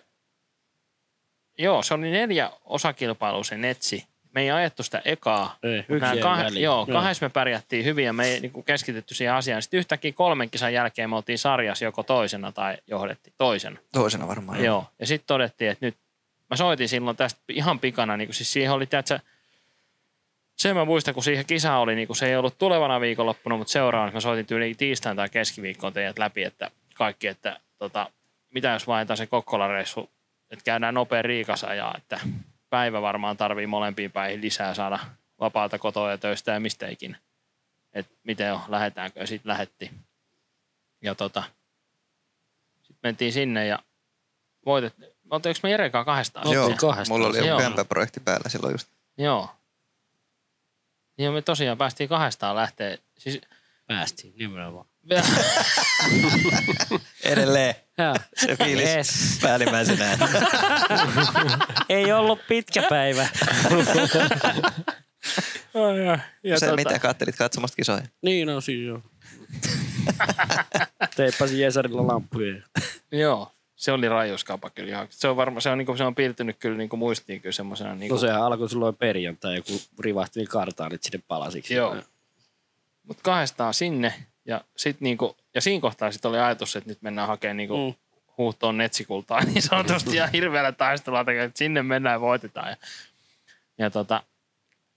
B: joo, se oli neljä osakilpailua se Netsi. Me ei ajettu sitä ekaa,
E: Ei, yksi
B: kah-
E: väliin.
B: joo, kahdessa me pärjättiin hyvin ja me ei niin keskitytty siihen asiaan. Sitten yhtäkkiä kolmen kisan jälkeen me oltiin sarjassa joko toisena tai johdettiin toisena.
C: Toisena varmaan.
B: Joo. Ja sitten todettiin, että nyt mä soitin silloin tästä ihan pikana, niin kuin siis siihen oli, tiedätkö, se mä muistan, kun siihen kisa oli, niin kuin se ei ollut tulevana viikonloppuna, mutta seuraavana mä soitin tyyliin tiistain tai keskiviikkoon teidät läpi, että kaikki, että tota, mitä jos vaihdetaan se Kokkola-reissu, että käydään nopea riikasa ja että päivä varmaan tarvii molempiin päihin lisää saada vapaata kotoa ja töistä ja mistä ikinä. Että miten on, lähdetäänkö ja sitten lähetti. Ja tota, sitten mentiin sinne ja voitet, oltiinko me Jerekaan kahdestaan?
C: Joo,
E: kahdestaan
C: mulla oli
B: Joo.
C: joku kämpäprojekti päällä silloin just.
B: Joo. Ja me tosiaan päästiin kahdestaan lähteä. Siis,
E: Päästiin nimenomaan.
C: Edelleen
E: Joo.
C: se fiilis
E: Yes.
C: päällimmäisenä.
E: Ei ollut pitkä päivä.
B: ja
C: Se
B: tota-
C: mitä kattelit katsomasta kisoja?
E: niin on siinä joo. Teippasin Jesarilla lampuja.
B: Joo, se oli rajuuskaupa kyllä. ihan. Se on varma, se on, niinku, se on piirtynyt kyllä niinku muistiin kyllä semmoisena. Niinku,
E: No sehän alkoi silloin perjantai, joku rivahti kartaan, että sinne palasiksi.
B: Joo. Mutta kahdestaan sinne ja, sit niinku, ja siinä kohtaa sitten oli ajatus, että nyt mennään hakemaan niinku
E: Mm.
B: huuhtoon netsikultaa niin sanotusti ja hirveällä taistelulla, että sinne mennään ja voitetaan. Ja, ja tota,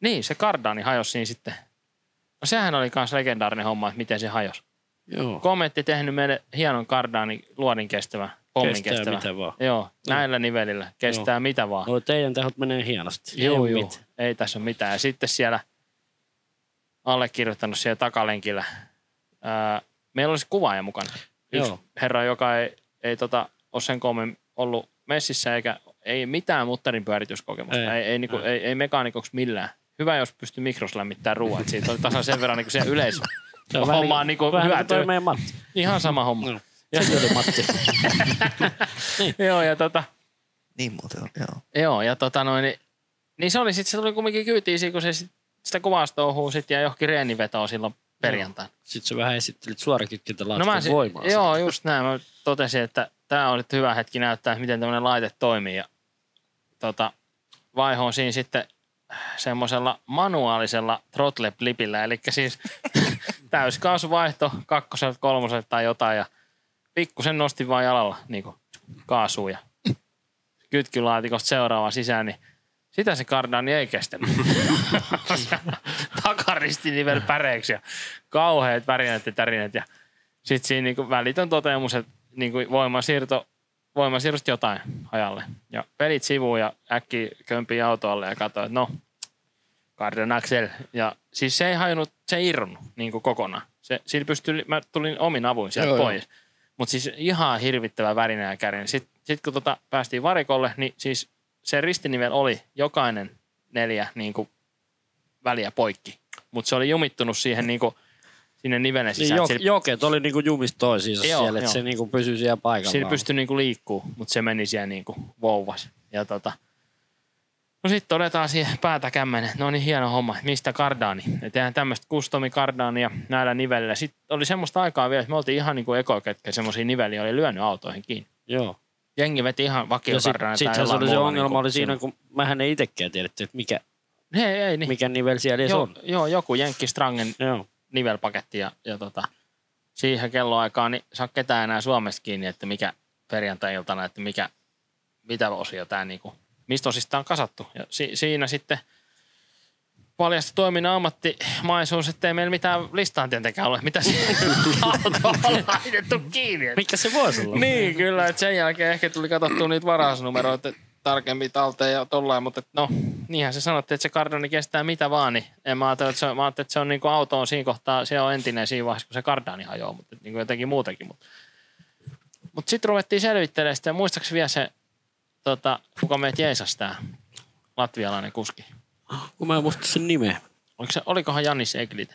B: niin, se Cardani hajosi siinä sitten. No sehän oli myös legendaarinen homma, että miten se hajosi.
E: Joo.
B: Kommentti tehnyt meille hienon Cardani luodin kestävä, pommin
E: Kestää
B: kestävä.
E: mitä vaan.
B: Joo, näillä nivelillä. Kestää mitä vaan.
E: No teidän tehot menee hienosti.
B: Joo,
E: Ei
B: joo. Ei tässä ole mitään. Ja sitten siellä allekirjoittanut siellä takalenkillä. Meillä olisi kuvaaja mukana. Yksi
E: Joo.
B: herra, joka ei, ei tota, ole sen koommin ollut messissä eikä ei mitään muttarin pyörityskokemusta.
E: Ei.
B: Ei, ei, ei, niinku, ei, ei mekaanikoksi millään. Hyvä, jos pystyy mikros lämmittämään ruoat. Siitä oli tasan sen verran niin se yleisö.
E: Se on
B: homma
E: vähän
B: on niinku
E: vähän
B: hyvä
E: kuin toi
B: työ.
E: meidän Matti.
B: Ihan sama homma.
E: Joo. Se oli Matti.
B: Joo, ja tota,
C: Niin muuten on, joo.
B: Joo, ja tota noin, niin, niin se oli sitten, se tuli kumminkin kyytiin kun se sit, sitä kuvastouhuu sitten ja johonkin reenivetoon silloin perjantaina.
E: Sitten sä vähän esittelit suorakytkintä
B: No sit,
E: voimaa.
B: joo, just näin. Mä totesin, että tämä oli hyvä hetki näyttää, miten tämmöinen laite toimii. Ja, tota, vaihoon siinä sitten semmoisella manuaalisella throttle blipillä, eli siis täyskaasuvaihto kakkoselta, kolmoselta tai jotain ja pikkusen nostin vaan jalalla niin kaasua ja kytkylaatikosta seuraavaan sisään, niin sitä se Cardani ei kestänyt. Takaristinivel päreeksi ja kauheat värinät ja tärinät ja sitten siinä niinku välitön toteamus, että niinku voimansiirto, voimansiirrosta jotain hajalle. Ja pelit sivuun ja äkki kömpii autoalle ja katsoi, että no, Cardon Axel. Ja siis se ei hajonnut, se ei irronnut niin kuin kokonaan. Se, siinä pystyi, mä tulin omin avuin sieltä
E: Joo, joo.
B: pois. Mutta siis ihan hirvittävä värinä ja kärin. Sitten sit kun tota päästiin varikolle, niin siis se ristinivel oli jokainen neljä niin kuin väliä poikki. Mutta se oli jumittunut siihen niin kuin, sinne nivelen
E: Niin
B: sisään.
E: jo,
B: Sillä-
E: joket oli niinku jumista toisiinsa
B: Joo,
E: siellä, että se niinku pysyi siellä paikallaan.
B: Sillä pystyi niinku liikkuu, mutta se meni siellä niinku vouvas. Ja tota, no sitten todetaan siihen päätä kämmenen, no niin hieno homma, mistä kardaani. Me tehdään tämmöistä customi kardaania näillä nivelillä. Sitten oli semmoista aikaa vielä, että me oltiin ihan niinku eko, ketkä semmoisia niveliä oli lyönyt autoihin kiinni.
E: Joo.
B: Jengi veti ihan
E: Ja
B: vakiokardaania.
E: sitten sit se oli se ongelma oli siinä, kun mähän ei itsekään tiedetty, että mikä,
B: Ei, ei, niin.
E: mikä nivel siellä
B: joo,
E: on.
B: joo, joku Jenkki Strangen
E: Joo.
B: nivelpaketti ja, ja tota, siihen kelloaikaan niin saa ketään enää Suomesta kiinni, että mikä perjantai-iltana, että mikä, mitä osio tämä niinku, mistä osista on kasattu. Ja si, siinä sitten paljastui toiminnan ammattimaisuus, ettei meillä mitään listaan tietenkään ole, mitä autoon on laitettu kiinni.
E: Mikä se voisi olla?
B: niin, kyllä. Että sen jälkeen ehkä tuli katsottua niitä varausnumeroita tarkemmin talteen ja tollain, mutta et no, niinhän se sanottiin, että se Cardani kestää mitä vaan, niin en mä ajattelin, että se, on- mä ajattelin, että se on niinku auto on siinä kohtaa, se on entinen siinä vaiheessa, kun se Cardani hajoaa, mutta niinku jotenkin muutenkin. Mutta mut sitten ruvettiin selvittelemään sitä, ja muistaakseni vielä se, tota, kuka meitä jeesasi tämä latvialainen kuski.
E: Kun mä en muista sen nimeä.
B: Oliko se, olikohan Jannis Eglit?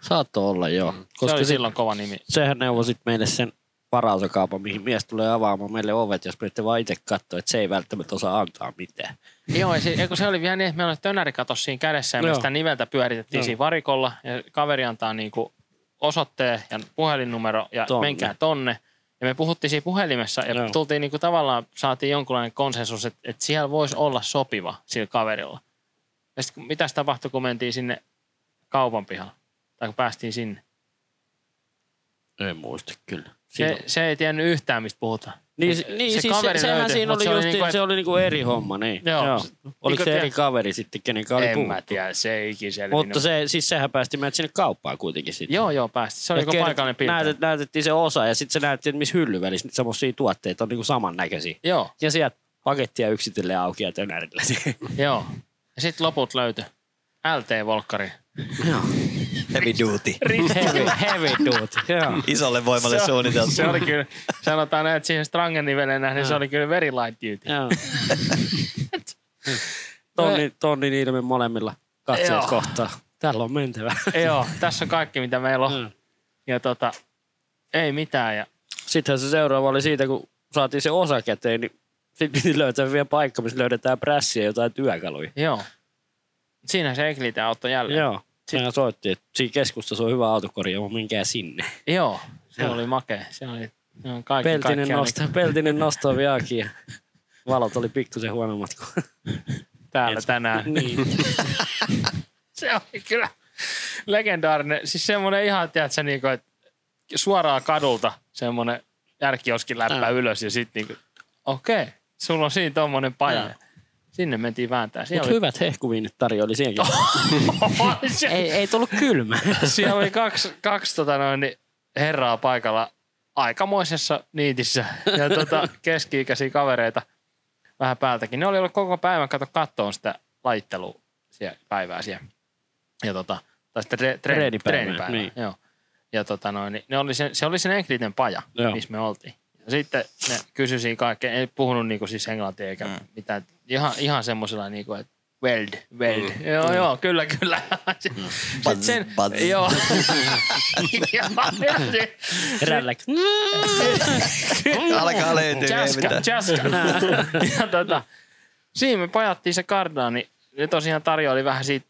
E: Saattoi olla, joo.
B: Se
E: Koska
B: oli
E: se,
B: silloin kova nimi.
E: sehän neuvoi sit meille sen varaosakaupan, mihin mies tulee avaamaan meille ovet, jos menette vaan itse katsoa, että se ei välttämättä osaa antaa mitään.
B: Joo, ja se, eikö se oli vielä niin, että meillä oli tönärikatos siinä kädessä ja me sitä niveltä pyöritettiin
E: Joo.
B: siinä varikolla ja kaveri antaa niinku osoitteen ja puhelinnumero ja
E: Tonne.
B: menkää tonne. Ja me puhuttiin siinä puhelimessa ja
E: Joo.
B: tultiin niinku tavallaan, saatiin jonkunlainen konsensus, että, että siellä voisi olla sopiva sillä kaverilla. Ja sitten mitä tapahtui, kun mentiin sinne kaupan pihalle? Tai kun päästiin sinne?
E: En muista kyllä.
B: Se,
E: Siinä-
B: se ei tiennyt yhtään, mistä puhutaan.
E: Niin,
B: Se-
E: niin
B: se
E: siis
B: kaveri
E: se, sehän siinä oli,
B: se oli
E: just,
B: niinku,
E: se oli niinku eri homma, niin.
B: Joo.
E: Joo. Oliko
B: Niinku
E: se eri kaveri sitten, kenen kanssa oli
B: En mä
E: puhuttu?
B: tiedä, se ei ikin selvinnyt.
E: Mutta se, siis sehän päästi meidät sinne kauppaan kuitenkin sitten.
B: Joo, joo, päästi. Se oli joku
E: kert-
B: paikallinen piirtäjä.
E: näytet, näytettiin se osa ja sitten se näytti, että missä hylly välissä niitä semmoisia tuotteita on niinku samannäköisiä.
B: Joo.
E: Ja sieltä pakettia yksitellen auki ja tönärillä.
B: Joo. Ja sitten loput löytyi. LT-volkkari.
E: Joo.
C: Heavy duty.
E: Heavy, heavy duty. Joo.
C: Isolle voimalle
B: Se,
C: suunniteltu.
B: se oli kyllä, sanotaan näin, että siihen Strangen-niveleen nähden se oli kyllä very light duty.
E: Joo. tonni, tonnin ilme molemmilla katseet
B: Joo.
E: kohtaa. Tällä on mentävä.
B: Joo, tässä on kaikki mitä meillä on.
E: Mm.
B: Ja tota, ei mitään. Ja
E: Sittenhän se seuraava oli siitä, kun saatiin se osa käteen, niin sitten piti löytää vielä paikka, missä löydetään prässiä ja jotain työkaluja.
B: joo. Siinä se Eglitä auto jälleen.
E: Joo. Sehän soitti, että siinä keskustassa on hyvä autokorjaamo, minkää sinne.
B: Joo, se
E: Joo.
B: oli makea. Se oli kaikki,
E: Peltinen,
B: kaikkiaan
E: nosto, peltinen nosto vieläkin ja valot oli pikkusen huonommat kuin
B: täällä tänään.
E: niin.
B: se oli kyllä legendaarinen. Siis semmoinen ihan, tiedätkö, niin kuin, että suoraan kadulta semmoinen järkioskin läppä ylös ja sitten niin okei, okay, sulla on siinä tommonen paja.
E: Joo.
B: Sinne mentiin vääntää.
E: Mutta
B: oli,
E: hyvät hehkuviinit tarjoili siinäkin.
B: siellä,
E: ei, ei tullut kylmä.
B: siellä oli kaksi, kaksi tota noin, niin herraa paikalla aikamoisessa niitissä ja tota, keski-ikäisiä kavereita vähän päältäkin. Ne oli ollut koko päivän kato kattoon sitä lajittelua siellä, päivää siellä. Ja tota, tai sitten tre, treeni,
E: Treenipäivää,
B: treenipäivää.
E: niin.
B: Joo. Ja tota noin, niin ne oli sen, se oli sen Enkliten paja,
E: Joo.
B: missä me oltiin. Ja sitten ne kysyi siinä kaikkea, ei puhunut niinku siis englantia eikä mm. mitään. Ihan, ihan semmoisella niinku, että weld, weld. Mm. Joo, joo, kyllä, kyllä. Sitten
C: Buzz, buzz.
B: Joo. se-
E: Rälläk.
C: Alkaa löytyä.
B: Jaska, jaska. ja tota, siinä me pajattiin se kardaa, niin ne tosiaan tarjoili vähän siitä,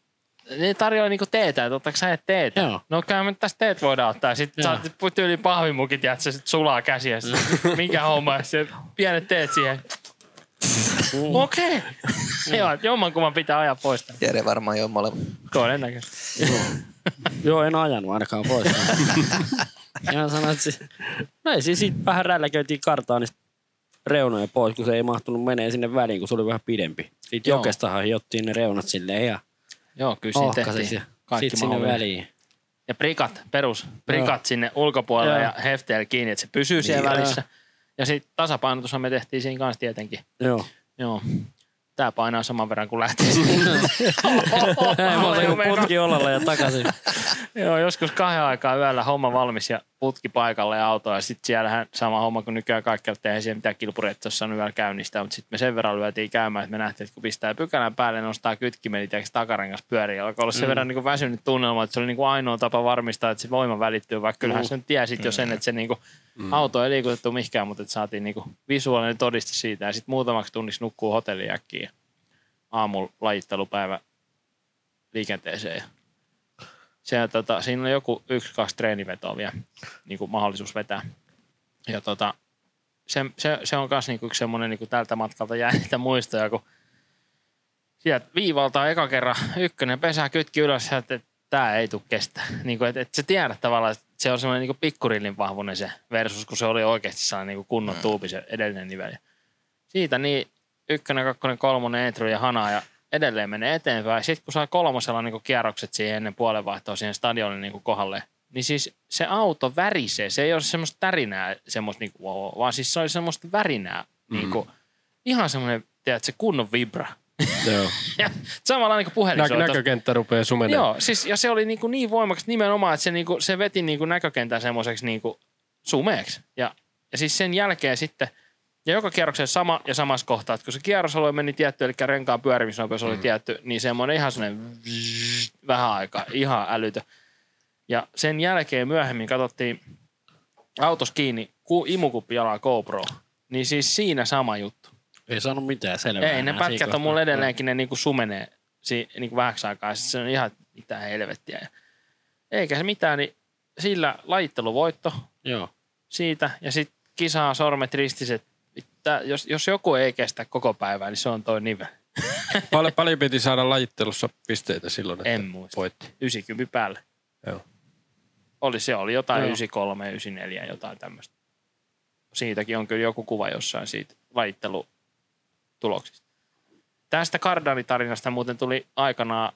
B: ne tarjoili niinku teetä, että ottaako sä et teetä?
E: Joo.
B: No kai me tästä teet voidaan ottaa. Ja Sitten
E: Joo.
B: saat tyyli pahvimukit ja se sit sulaa käsiä. Mikä homma? Ja sitten pienet teet siihen. Okei. Okay. Joo, jommankumman pitää ajaa pois.
C: Jere varmaan jo molemmat.
B: Todennäköisesti.
E: Joo, en ajanut ainakaan pois. Ihan sanoin, että se, no ei siis siitä vähän rälläköitiin kartaa niistä reunoja pois, kun se ei mahtunut menee sinne väliin, kun se oli vähän pidempi. Siitä
B: Joo.
E: jokestahan hiottiin ne reunat silleen ja
B: Joo, kyllä siinä tehtiin kaikki
E: sitten sinne väliin.
B: Ja prikat, perus, prikat
E: Joo.
B: sinne ulkopuolelle
E: Joo.
B: ja hefteellä kiinni, että se pysyy siellä
E: Niin,
B: välissä. Ja sitten tasapainotushan me tehtiin siinä kanssa tietenkin.
E: Joo.
B: Joo. Tää painaa saman verran kuin lähtee.
E: Ei muuta kuin putki ja takaisin.
B: Joo, joskus kahden aikaa yöllä homma valmis ja putki paikalle ja auto. Ja sitten siellähän sama homma kuin nykyään kaikkialla tehdään siellä mitään kilpureita, jos saanut vielä käynnistää. Mutta sitten me sen verran lyötiin käymään, että me nähtiin, että kun pistää pykälän päälle, nostaa kytkimen, niin takarengas pyörii. Alkoi olla sen verran niin kuin väsynyt tunnelma, että se oli niin kuin ainoa tapa varmistaa, että se voima välittyy. Vaikka kyllähän sen tiesit jo sen, että se niin kuin auto ei liikutettu mihinkään, mutta että saatiin niin kuin visuaalinen todiste siitä. Ja sitten muutamaksi tunniksi nukkuu hotelliin äkkiä. Aamulla lajittelupäivä liikenteeseen. Se, tota, siinä on joku yksi, kaksi treenivetoa vielä niin kuin mahdollisuus vetää. Ja tota, se, se, se on myös niin yksi semmoinen niin tältä matkalta jää niitä muistoja, kun sieltä viivalta eka kerran ykkönen pesää kytki ylös, että tämä ei tule kestää. Niin kuin, että, että sä tiedät tavallaan, että se on semmoinen niin pikkurillin vahvuinen se versus, kun se oli oikeasti sellainen niin kunnon tuupi se edellinen nivel. Siitä niin ykkönen, kakkonen, kolmonen, Entry ja Hana ja edelleen menee eteenpäin. Sitten kun saa kolmosella niin kierrokset siihen ennen puolenvaihtoa siihen stadionin niin kohdalle, niin siis se auto värisee. Se ei ole semmoista tärinää, semmoista niin kuin, vaan siis se oli semmoista värinää. Mm. Niin kuin, ihan semmoinen, tiedät, se kunnon vibra.
D: Joo.
B: Ja samalla niin kuin puhelin
D: Nä, näkökenttä rupeaa sumenemaan.
B: Joo, siis, ja se oli niin, kuin niin voimakas nimenomaan, että se, niin kuin, se veti niin kuin näkökentän semmoiseksi niin kuin sumeeksi. Ja, ja siis sen jälkeen sitten, ja joka kierroksen sama ja samassa kohtaa, että kun se kierrosalue meni tietty, eli renkaan pyörimisnopeus oli tietty, niin semmoinen ihan semmoinen vähän aikaa, ihan älytö. Ja sen jälkeen myöhemmin katsottiin autos kiinni, ku, imukuppi jalaa GoPro, niin siis siinä sama juttu.
E: Ei saanut mitään selvää.
B: Ei, ne pätkät on mulla
E: kohtaa.
B: edelleenkin, ne niinku sumenee si, niinku vähäksi aikaa. Ja sit se on ihan mitä helvettiä. Ja eikä se mitään, niin sillä lajitteluvoitto
E: Joo.
B: siitä ja sitten kisaa sormet ristiset. Tää, jos, jos joku ei kestä koko päivää, niin se on toi nive.
D: Paljon, paljon piti saada lajittelussa pisteitä silloin, että
B: En muista.
D: voitti.
B: 90 päälle.
D: Joo.
B: Oli se, oli jotain
E: Joo.
B: 93, 94, jotain tämmöistä. Siitäkin on kyllä joku kuva jossain siitä lajittelutuloksista. Tästä Cardani-tarinasta muuten tuli aikanaan,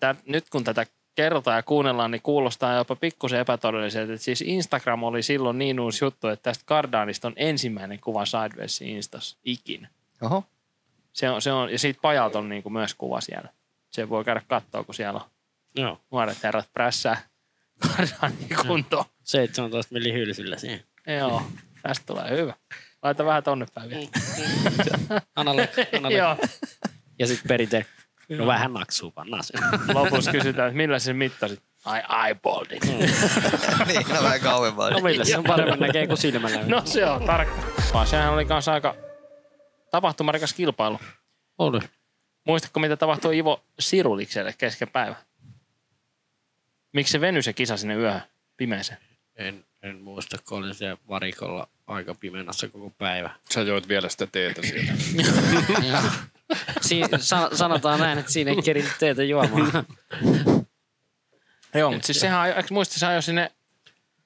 B: tää, nyt kun tätä kerrotaan ja kuunnellaan, niin kuulostaa jopa pikkusen epätodelliselta. Että siis Instagram oli silloin niin uusi juttu, että tästä Cardanista on ensimmäinen kuva Sidewaysin Instas ikinä.
C: Oho.
B: Se on, se on, ja siitä pajalta on niin kuin myös kuva siellä. Se voi käydä katsoa, kun siellä on
E: Joo.
B: Nuoret herrat prässää kardaani kuntoon.
E: 17 milli hylsyllä siihen.
B: Joo, tästä tulee hyvä. Laita vähän tonne päin vielä.
E: Analle, analle.
B: Joo.
E: Ja sitten perinte. No vähän naksuu pannaan sen.
B: Lopussa kysytään, että millä sen mittasit. Ai eyeballin.
C: niin, no vähän kauemmin.
E: No millä se on paremmin näkee kuin silmällä.
B: No se on tarkka. Vaan sehän oli kanssa aika tapahtumarikas kilpailu.
E: Oli.
B: Muistatko, mitä tapahtui Ivo Sirulikselle kesken päivä? Miksi se venyi se kisa sinne yöhön pimeeseen?
E: En, en muista, kun olin siellä varikolla aika pimenassa koko päivä.
D: Sä joit vielä sitä teetä siellä.
E: si- san- sanotaan näin, että siinä ei kerin teitä juomaan.
B: Joo, mutta siis sehän, eikö muista, se ajoi sinne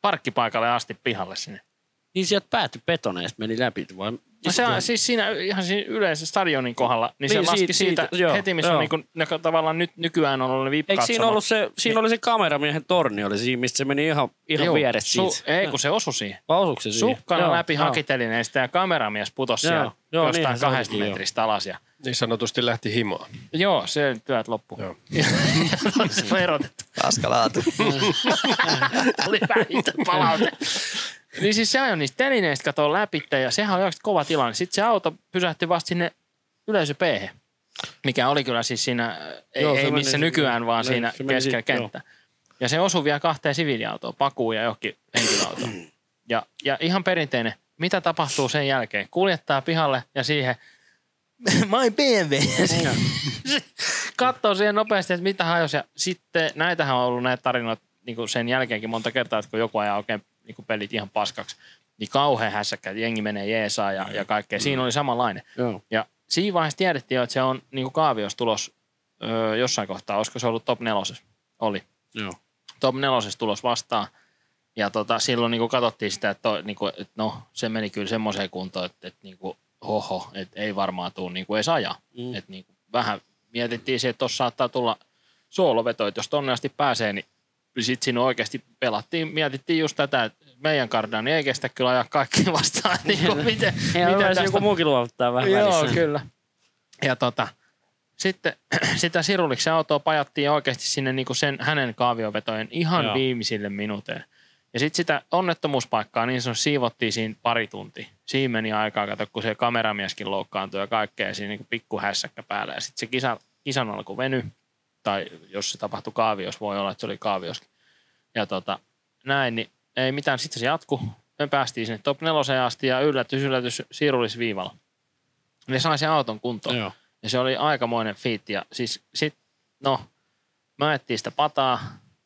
B: parkkipaikalle asti pihalle sinne.
E: niin sieltä päätyi betoneista, meni läpi. Vai?
B: No se on siis siinä ihan siinä yleensä stadionin kohdalla, niin, se
E: Niin,
B: laski
E: siitä-
B: siitä,
E: siitä, joo,
B: heti, missä
E: joo.
B: on niin kuin, joka tavallaan nyt nykyään on ollut ne
E: Eikö siinä ollut se, siinä oli se kameramiehen torni, oli siinä, mistä se meni ihan, ihan
B: Joo,
E: vierestä
B: su-
E: siitä.
B: Ei, kun se osui siihen.
E: Vai osuuko se siihen?
B: Sukkana
E: Joo,
B: läpi
E: joo.
B: hakitelineistä ja kameramies putosi
E: Joo,
B: siellä
E: joo,
B: jostain
E: se
B: kahdesta metristä alas. Ja,
D: Niin sanotusti lähti himoa.
B: joo, se työt loppu.
D: Joo.
B: se on erotettu.
C: Paska laatu.
B: Oli vähintään palaute. Niin siis se ajoi niistä telineistä katoa läpi ja sehän oli oikeasti kova tilanne. Sitten se auto pysähtyi vasta sinne yleisö p mikä oli kyllä siis siinä, ei,
E: Joo,
B: ei missä nykyään, vaan
E: niin,
B: siinä keskellä
E: siitä, joo.
B: kenttä. Ja se osui vielä kahteen siviiliautoon, pakuun ja johonkin henkilöautoon. Ja, ja ihan perinteinen, mitä tapahtuu sen jälkeen? Kuljettaa pihalle ja siihen, my BMW. Katsoo siihen nopeasti, että mitä hajosi. Ja sitten näitähän on ollut näitä tarinoita niin kuin sen jälkeenkin monta kertaa, että kun joku ajaa oikein niin kuin pelit ihan paskaksi, niin kauhean hässäkkä, että jengi menee jeesaa ja, ja kaikkea. Siinä oli samanlainen.
E: Joo.
B: Ja siinä vaiheessa tiedettiin jo, että se on niin kuin kaavios tulos öö, jossain kohtaa. Olisiko se ollut top nelosessa? Oli.
E: Joo.
B: Top nelosessa tulos vastaan. Ja tota, silloin niin kuin katsottiin sitä, että, toi, niin kuin, että no, se meni kyllä semmoiseen kuntoon, että, että niin kuin, hoho, että ei varmaan tule niin kuin edes ajaa.
E: Mm.
B: Mm. Että niin kuin, vähän mietittiin se, että tuossa saattaa tulla sooloveto, että jos tonne asti pääsee, niin sitten siinä oikeasti pelattiin, mietittiin just tätä, että meidän kardani ei kestä kyllä ajaa kaikki vastaan. niin kuin, miten,
E: Ja
B: miten
E: hyvä, joku muukin luovuttaa vähän
B: Joo,
E: välissä.
B: kyllä. Ja tota, sitten sitä Siruliksen autoa pajattiin oikeasti sinne niin kuin sen, hänen kaaviovetojen ihan
E: Joo.
B: Viimeisille minuuteille. Ja sitten sitä onnettomuuspaikkaa niin se siivottiin siinä pari tuntia. Siinä meni aikaa, kato, kun se kameramieskin loukkaantui ja kaikkea siinä niin pikku hässäkkä päällä. Ja sitten se kisa, kisan alku veny, tai jos se tapahtui kaavios, voi olla, että se oli kaavioskin. Ja tota, näin, niin ei mitään. Sitten se jatku. Me päästiin sinne top neloseen asti ja yllätys, yllätys Sirulis-viivalla. Ne sai sen auton kuntoon.
E: Joo.
B: Ja se oli aikamoinen fiitti. Ja siis sit, no, mä ajettiin sitä pataa,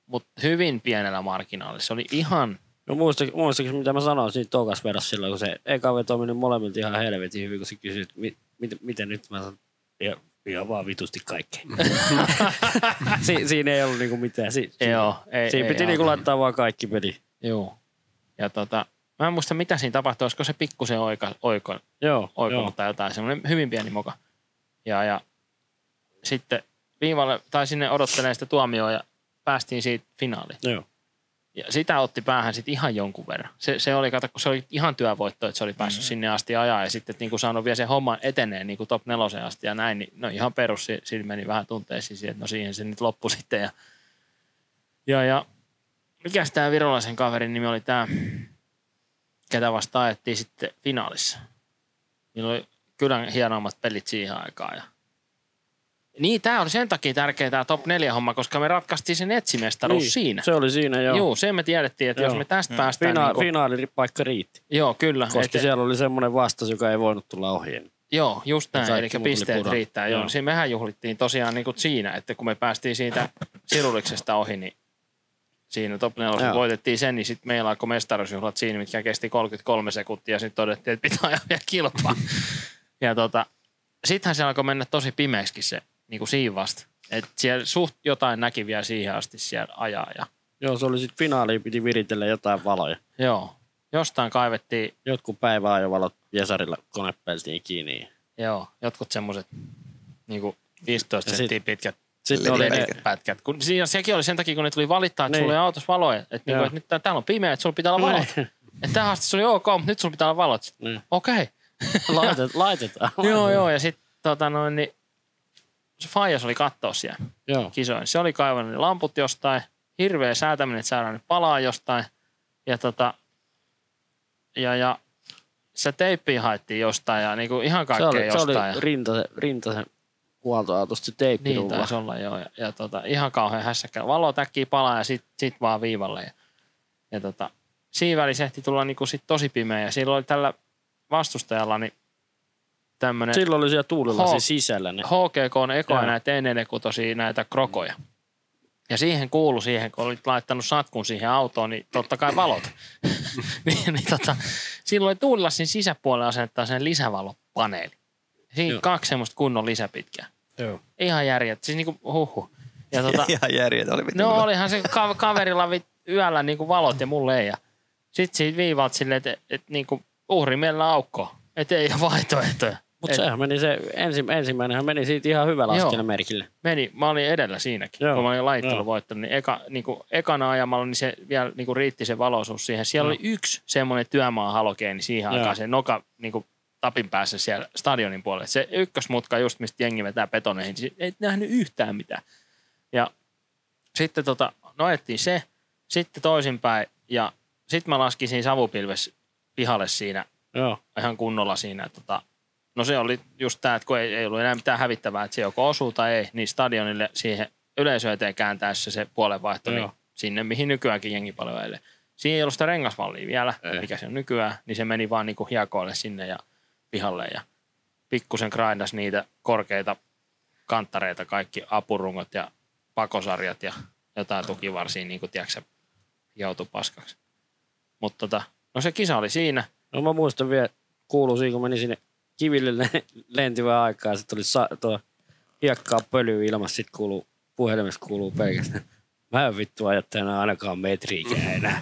B: mutta hyvin pienellä marginaalilla. Se oli ihan,
E: No muista, muistatko, mitä mä sanoin siinä tokas vedossa silloin, kun se eka veto meni molemmilta ihan helvetin hyvin, kun se kysyi, että mi, mit, miten nyt mä sanon, ihan, ihan vaan vitusti kaikkea. si, siinä ei ollut niinku mitään. Si, si,
B: joo, ei,
E: siinä
B: ei,
E: piti
B: ei,
E: niinku laittaa vaan kaikki peli.
B: Joo. Ja tota, mä en muista mitä siinä tapahtui, olisiko se pikkusen oika, oiko,
E: Joo,
B: oikonut
E: joo.
B: tai jotain, semmoinen hyvin pieni moka. Ja, ja sitten viivalle, tai sinne odottelee sitä tuomioa ja päästiin siitä finaaliin.
E: joo.
B: Ja sitä otti päähän sitten ihan jonkun verran. Se, se oli, kato, kun se oli ihan työvoitto, että se oli päässyt mm-hmm. sinne asti ajaa ja sitten niin kuin saanut vielä sen homman eteneen niin kuin top neloseen asti ja näin, niin no ihan perus, si- sillä meni vähän tunteisiin siihen, että no siihen se nyt loppui sitten. Ja, ja, ja mikäs tämä virolaisen kaverin nimi oli tämä, ketä vasta ajettiin sitten finaalissa. Niillä oli kyllä hienoimmat pelit siihen aikaan ja niin, tämä oli sen takia tärkeä tämä top 4 homma, koska me ratkaistiin sen etsimestaruus niin, siinä.
E: Se oli siinä, joo.
B: Joo, sen me tiedettiin, että
E: Joo.
B: jos me tästä päästään...
E: Fina-
B: niin kuin,
E: Finaalipaikka riitti,
B: joo, kyllä.
E: koska
B: et,
E: siellä oli semmoinen vastaus, joka ei voinut tulla ohi.
B: Joo, just näin. Eli pisteet
E: pudonnut.
B: riittää. Joo.
E: Joo.
B: Siinä mehän juhlittiin tosiaan niin kuin siinä, että kun me päästiin siitä Siruliksesta ohi, niin siinä top 4
E: Joo.
B: voitettiin sen, niin sitten meillä alkoi mestaruusjuhlat siinä, mitkä kesti 33 sekuntia, ja sitten todettiin, että pitää ajaa vielä kilpaa. ja tota, sittenhän se alkoi mennä tosi pimeäksikin se niin kuin siinä vasta. Että siellä suht jotain näki vielä siihen asti siellä ajaa. Ja,
E: Joo, se oli sitten finaaliin, piti viritellä jotain valoja.
B: joo, jostain kaivettiin
E: Jotkut päiväajovalot Jesarilla konepeltiin kiinni.
B: Joo, jotkut semmoiset niinku 15
E: Ja sit-
B: senttiä pitkät
E: Sitten oli ne,
B: pätkät. Kun siinä, sekin oli sen takia, kun ne tuli valittaa, että
E: Niin.
B: sulla ei autossa valoja. Että, niinku, että nyt tää- täällä on pimeä, että sulla pitää olla valot. että tähän asti se oli ok, mutta nyt sulla pitää olla valot.
E: Niin.
B: Okei.
E: Laitet, laitetaan.
B: joo, joo. Ja sitten tota noin, niin se Faijas oli katsoa siellä
E: Joo.
B: kisoin. Se oli kaivannut ne lamput jostain, hirveä säätäminen, että saadaan ne palaa jostain. Ja tota, ja, ja se teippi haettiin jostain ja niinku ihan
E: Se
B: kaikkea
E: oli, se
B: jostain.
E: oli
B: ja,
E: rintasen, rintasen huoltoautosta se teippi
B: niin taisi olla joo. Ja, ja tota, ihan kauhean hässäkkä. Valo täkkii palaa ja sit, sit vaan viivalle. Ja, ja tota, siinä välissä ehti tulla niinku sit tosi pimeä ja silloin oli tällä vastustajalla niin tämmönen
E: Silloin oli siellä tuulilasi
B: Ho-
E: sisällä ne.
B: HGK on ekoja näitä T46 näitä krokoja. Ja siihen kuulu siihen, kun olit laittanut satkun siihen autoon, niin totta kai valot. niin, niin tota, silloin oli tuulilassin sisäpuolella asentaa sen lisävalopaneeli. Siinä
E: Joo.
B: kaksi semmoista kunnon lisäpitkiä.
D: Joo.
B: Ihan järjet, siis niinku huhhuh. Ja tota,
C: Ihan järjetön oli.
B: no olihan se ka- kaverilla vi- yöllä niinku valot ja mulle ei. Ja sit siitä viivalta silleen, että et, niinku uhri meillä aukko. Että ei ole vaihtoehtoja.
E: Mutta sehän meni se, ensi, ensimmäinenhän meni siitä ihan hyvä merkille.
B: meni, mä olin edellä siinäkin,
E: Joo,
B: Joo, kun mä olin laittelu
E: joo.
B: voittanut, niin, eka, niin kuin ekana ajamalla niin se vielä niin kuin riitti se valoisuus siihen. Siellä oli yksi semmoinen työmaa halogeeni siihen
E: Joo.
B: aikaan, se noka niin kuin tapin päässä siellä stadionin puolella. Se ykkösmutka just, mistä jengi vetää betoneihin, niin ei nähnyt yhtään mitään. Ja sitten tota, no ajettiin se, sitten toisinpäin ja sitten mä laskin siinä savupilves pihalle siinä
E: Joo.
B: ihan kunnolla siinä. Tota, no se oli just tämä, että kun ei, ei ollut enää mitään hävittävää, että se joko osuu tai ei, niin stadionille siihen yleisö eteen kääntäessä se puolenvaihto, niin
E: Joo.
B: sinne mihin nykyäänkin jengi paljon ajelee. Siinä ei ollut sitä rengasvallia vielä,
E: Ei.
B: mikä se on nykyään, niin se meni vaan niinku hiekoille sinne ja pihalle ja pikkusen grindas niitä korkeita kanttareita, kaikki apurungot ja pakosarjat ja jotain tukivarsia, niin kuin tiedätkö, joutui paskaksi. Mutta tota, no se kisa oli siinä.
E: No mä muistan vielä, kuuluu siinä, kun meni sinne kiville le- lentivää aikaa, sitten tuli sa- tuo hiekkaa pölyä ilmassa, sitten kuuluu, puhelimessa kuuluu pelkästään. Mä en vittu ajattelen ainakaan metriikään enää.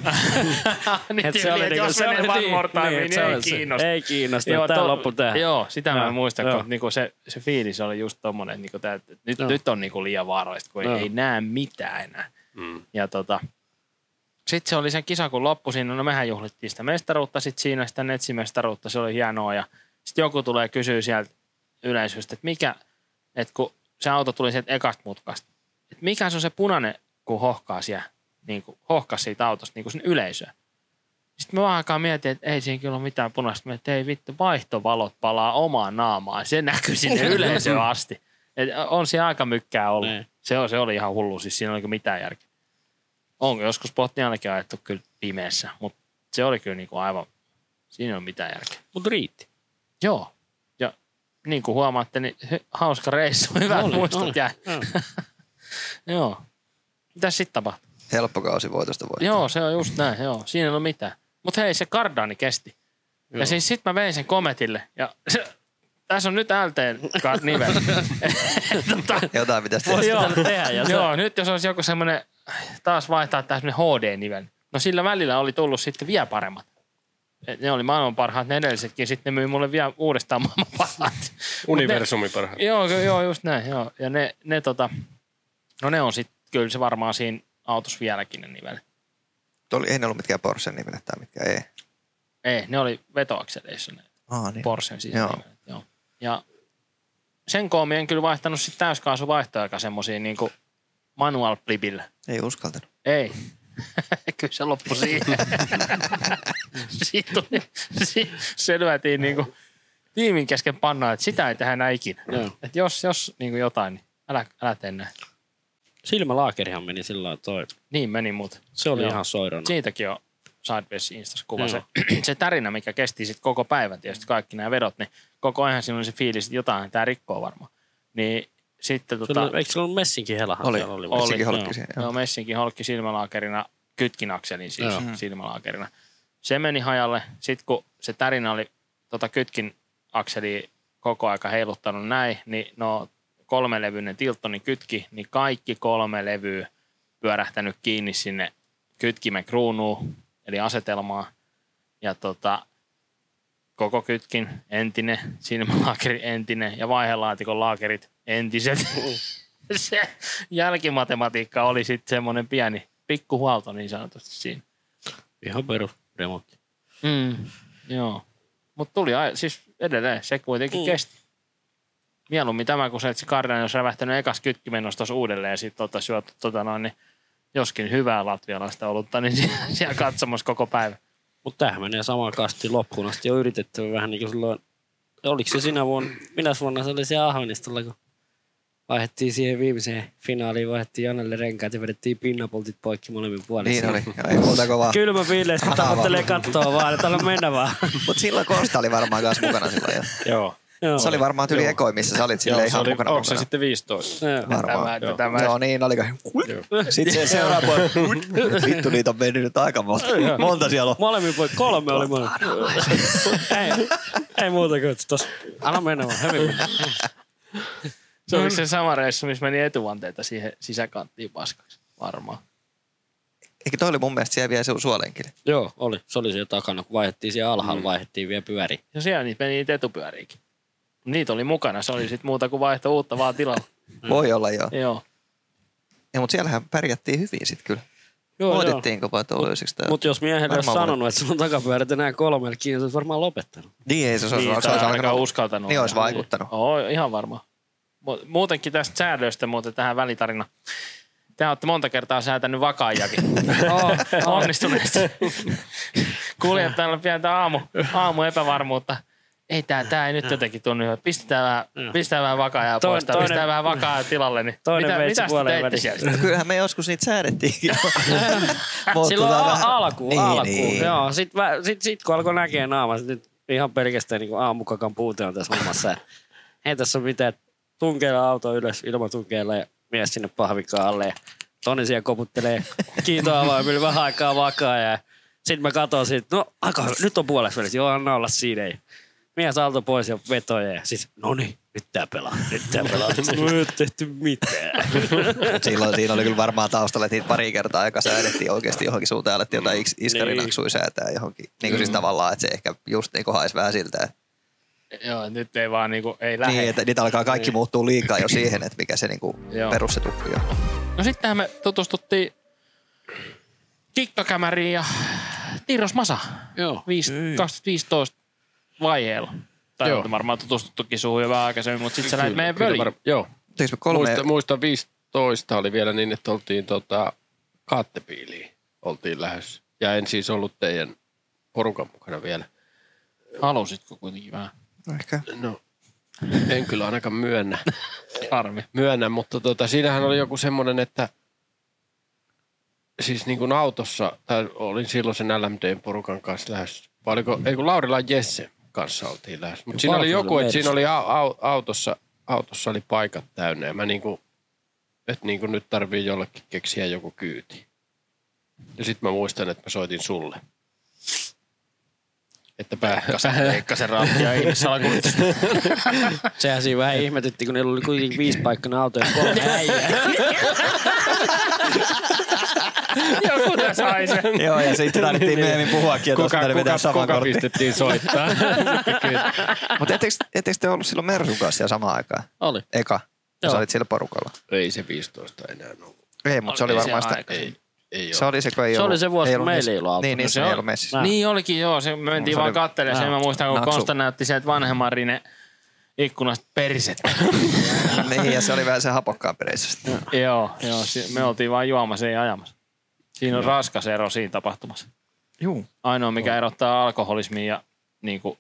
B: niin
E: Et
B: tyyli, että jos menee one more time, niin,
E: et se
B: ei
E: oli se-
B: kiinnosta.
E: Ei kiinnosta,
B: Joo,
E: tää
B: to-
E: loppu tää.
B: Joo, sitä mä muistan,
E: joo.
B: kun niinku se, se fiilis oli just tommonen, että niinku tää, että nyt,
E: Joo.
B: nyt on niinku liian vaarallista, kun ei,
E: Joo.
B: ei näe mitään enää.
D: Mm.
B: Ja tota, sitten se oli se kisa, kun loppui siinä, no mehän juhlittiin sitä mestaruutta, sitten siinä sitä netsimestaruutta, se oli hienoa. Ja sitten joku tulee kysyä sieltä yleisöstä, että mikä, että kun se auto tuli sieltä ekasta mutkasta, että mikä se on se punainen, kun hohkaa siellä, niin kuin hohkas siitä autosta niin kuin sinne yleisöön. Sitten mä vaan aikaa mietin, että ei siinä kyllä ole mitään punaista. Mä että ei vittu, vaihtovalot palaa omaan naamaan. Se näkyy sinne yleisöön asti. Et on siellä aika mykkää ollut.
E: Niin.
B: Se, on, se oli ihan hullu, siis siinä oli mitään järkeä. On joskus Botniallakin ajettu kyllä pimeässä, mutta se oli kyllä niinku aivan, siinä ei ole mitään järkeä.
E: Mut riitti.
B: Joo. Ja niin kuin huomaatte, niin hy- hauska reissu, hyvät
E: Oli,
B: muistot
E: oli.
B: jäi.
E: Joo.
B: Joo. Mitäs sitten tapahtui?
C: Helppo kausi voitosta voi.
B: Joo, se on just näin, joo. Siinä ei ole mitään. Mutta hei, se Cardani kesti. Joo. Ja siis sit mä vein sen Cometille. Ja se, tässä on nyt LT nivel. tota,
C: Jotain pitäisi
E: Voisi
C: tehdä.
E: pitänyt tehdä. Ja se,
B: joo, nyt jos olisi joku semmoinen, taas vaihtaa tähän semmoinen HD-nivel. No sillä välillä oli tullut sitten vielä paremmat. Et ne oli maailman parhaat, ne edellisetkin. Sitten ne myi mulle vielä uudestaan maailman parhaat.
D: Universumi parhaat.
B: Ne, joo, joo, just näin. Joo. Ja ne, ne tota, no ne on sitten, kyllä se varmaan siinä autossa vieläkin ne nivelet.
C: Oli, ei ne ollut mitkään Porsche nimenet tai mitkä ei.
B: Ei, ne oli vetoakseleissa ne
C: Aa, niin.
B: Porschen
C: Joo.
B: Joo. Ja sen koomi en kyllä vaihtanut sitten täyskaasuvaihtoaika semmoisiin niinku manual blipillä.
C: Ei uskaltanut.
B: Ei. kyllä se loppui siihen. Siitä tuli, si, se lyötiin niinku tiimin kesken pannaan, että sitä ei tehdä enää ikinä.
E: Joo.
B: Et jos, jos niinku jotain, niin älä, älä tee näin.
E: silmälaakerihan meni sillä lailla toi.
B: Niin meni mut.
E: Se oli
B: Joo.
E: ihan soirona.
B: Siitäkin on Sideways Instassa kuva. Se, se tärinä, mikä kesti sitten koko päivän, tietysti kaikki nämä vedot, niin koko ajan siinä oli se fiilis, että jotain tämä rikkoo varmaan. Niin sitten
E: Se
B: tota,
E: oli, eikö se ollut messinkin helahan
C: Oli.
E: oli?
C: Oli. Messinkin holkki siinä.
B: joo,
C: Joo.
B: messinkin holkki silmälaakerina, kytkinakselin siis
E: Joo.
B: silmälaakerina. Se meni hajalle. Sitten kun se tärinä oli tota kytkin akseli koko aika heiluttanut näin, niin no kolmelevyinen tilttoni kytki, niin kaikki kolme levyä pyörähtänyt kiinni sinne kytkimen kruunuun, eli asetelmaa. Ja tota, koko kytkin entinen, silmälaakeri entinen ja vaihelaatikon laakerit entiset. Se jälkimatematiikka oli sitten semmoinen pieni pikkuhuolto niin sanotusti siinä.
E: Ihan perus remontti.
B: Mm, joo. Mutta tuli, ai- siis edelleen, se kuitenkin
E: Mm.
B: kesti. mieluummin tämä, kun se, että se Kardinan olisi rävähtänyt ekas kytkimennossa tuossa uudelleen ja sitten oltaisiin juotu tota noin, niin joskin hyvää latvialaista olutta, niin siellä- siellä katsomassa koko päivä.
E: Mutta tämähän menee samaan kastiin loppuun asti. On yritetty vähän niin kuin silloin, oliko se sinä vuonna, minä vuonna se oli siellä Ahvenistolla, kun vaihdettiin siihen viimeiseen finaaliin, vaihdettiin Janelle renkaat ja vedettiin pinnapoltit poikki molemmin puolin.
C: Niin oli. Ei muuta kovaa.
E: Kylmä fiilis, kun tavoittelee kattoa vaan, että mennä vaan.
C: Mutta silloin Kosta oli varmaan kanssa mukana silloin. jo.
D: Joo.
E: Joo.
C: Se oli varmaan tyli ekoi, missä sä olit
D: Joo,
C: silleen
D: se
C: ihan
D: oli,
C: mukana.
D: onko se sitten 15?
E: Joo.
C: Varmaan.
B: Tämä, tämä,
C: Joo, niin oliko. Sitten se seuraava vuonna. Vittu, niitä on mennyt nyt aika monta. Monta siellä on.
E: Molemmin voi kolme oli molemmin. ei, ei muuta kuin, että tos, anna mennä vaan, hyvin.
B: se oli se sama reissu, missä meni etuvanteita siihen sisäkanttiin paskaksi. Varmaan.
C: Eikö toi oli mun mielestä siellä vielä se suolenkin?
E: Joo, oli. Se oli siellä takana, kun vaihdettiin siellä alhaalla, vaihdettiin vielä pyöri.
B: Ja siellä niitä meni niitä etupyöriäkin. Niitä oli mukana. Se oli sitten muuta kuin vaihto uutta vaan tilalla.
C: Voi olla joo.
B: Joo.
C: Ja, mutta siellähän pärjättiin hyvin sitten kyllä.
E: Joo,
C: Voitettiinko vai tuolla olisiko tää?
E: Mutta jos miehelle olisi
C: Varmaan
E: sanonut, että sulla on takapyörät enää kolmelle kiinni, se olisi varmaan lopettanut.
C: Niin ei se, se,
B: Niin,
C: se, olisi alkanut.
B: uskaltanut.
C: Niin olisi vaikuttanut.
B: Oo, ihan varma. Mu- Muutenkin tästä säädöstä muuten tähän välitarina. Te olette monta kertaa säätänyt vakaajakin.
E: Oh,
B: Onnistuneesti. Kuljettajalla on pientä aamu, aamu epävarmuutta. Ei tää, tää ei nyt jotenkin tunnu hyvältä. Pistetään vähän, pistetään vähän vakaajaa
E: Toinen-
B: pois tai
E: toinen-
B: pistetään vähän vakaajaa tilalle. Niin
E: Toinen
B: mitä,
E: veitsi
B: mitä
E: puoleen
B: teitte
E: väliin.
B: siellä?
C: No kyllähän me joskus niitä säädettiinkin. Mutta
E: Silloin
C: tota
E: a-
C: vähän-
E: alkuun,
C: niin,
E: alkuun.
C: Niin.
E: Joo, sit, vä- sit, sit, kun alkoi näkee naamat, nyt ihan pelkästään niin aamukakan puute on tässä hommassa. Ei tässä ole mitään. Tunkeilla auto ylös ilmatunkeilla ja mies sinne pahvikaan alle. Ja Toni siellä koputtelee kiitoavaimilla vähän aikaa vakaa. Ja sitten mä katson siitä, no aika hyvä. nyt on puolessa välissä. Joo, anna olla siinä. Ja mies alto pois ja vetoja. Ja sitten, no niin, nyt tää pelaa, nyt tää pelaa. No ei ole tehty mitään.
C: Mut silloin siinä oli kyllä varmaan taustalla, että niitä pari kertaa aika säädettiin oikeasti johonkin suuntaan, alettiin jotain is- iskarinaksui säätää johonkin. Niin kuin siis tavallaan, että se ehkä just niin kuin haisi vähän siltä. Että,
B: Joo, nyt ei vaan niinku, ei lähde.
C: niin, että niitä alkaa kaikki muuttuu liikaa jo siihen, että mikä se niin kuin
B: Joo.
C: perussetuppi on.
B: No sittenhän me tutustuttiin Kikkakämäriin ja Tiiros Masa.
E: Joo.
B: Viis- 2015 vaiheella. Tai
D: Joo.
B: olette varmaan tutustuttukin suhun jo vähän aikaisemmin, mutta sitten sä lähdit meidän völiin.
D: var- Joo.
C: Teikö me kolme?
D: Muista, muista 15 oli vielä niin, että oltiin tota, kaattepiiliin oltiin lähes. Ja en siis ollut teidän porukan mukana vielä.
B: Halusitko kuitenkin vähän?
C: No Ehkä.
D: No, en kyllä ainakaan myönnä.
B: Harmi.
D: myönnä, mutta tota, siinähän oli joku semmoinen, että siis niin kuin autossa, tai olin silloin sen LMDn porukan kanssa lähes, vai oliko, ei kun Laurila Jesse kanssa oltiin lähes. Mutta siinä oli joku, että siinä oli au, au, autossa, autossa oli paikat täynnä ja mä niin kuin, että niin kuin nyt tarvii jollekin keksiä joku kyyti. Ja sitten mä muistan, että mä soitin sulle. Että pää,
B: Veikkasen rattia ei salakuljetusta.
E: Sehän siinä vähän ihmetytti, kun niillä oli kuitenkin viisi paikkaa auto ja kolme äijää.
B: Joku tässä sai se.
C: Joo, ja sitten tarvittiin myöhemmin puhuakin, että
D: kuka,
C: kuka, saman
D: kuka
C: kortin.
D: pistettiin soittaa.
C: Mutta ettekö te ollut silloin Mersun kanssa siellä samaan aikaan?
E: Oli.
C: Eka.
E: Joo.
C: sä olit sillä porukalla.
D: ei se 15 enää ollut.
C: Ei, mutta se oli varmaan sitä.
D: Ei, ei
C: Se
D: ole.
C: oli se, kun ei
E: Se
C: ollut,
E: oli se vuosi,
C: ei
E: kun meillä ei ollut autoa.
C: Niin, niin
E: No
C: se,
E: se
C: ei ollut messissä.
E: Nää.
B: Niin olikin, joo. Se, me mentiin
C: Se
B: vaan
C: oli-
B: kattelemaan. Sen mä muistan, kun
C: Naksu.
B: Konsta näytti sieltä vanhemman Rine ikkunasta persettä.
C: niin, ja se oli vähän se hapokkaampi reissu sitten.
B: joo, joo. Me oltiin vaan juomassa, ei ajamassa. Siinä on raskas ero siinä tapahtumassa.
C: Juu.
B: Ainoa, mikä erottaa alkoholismin ja niin kuin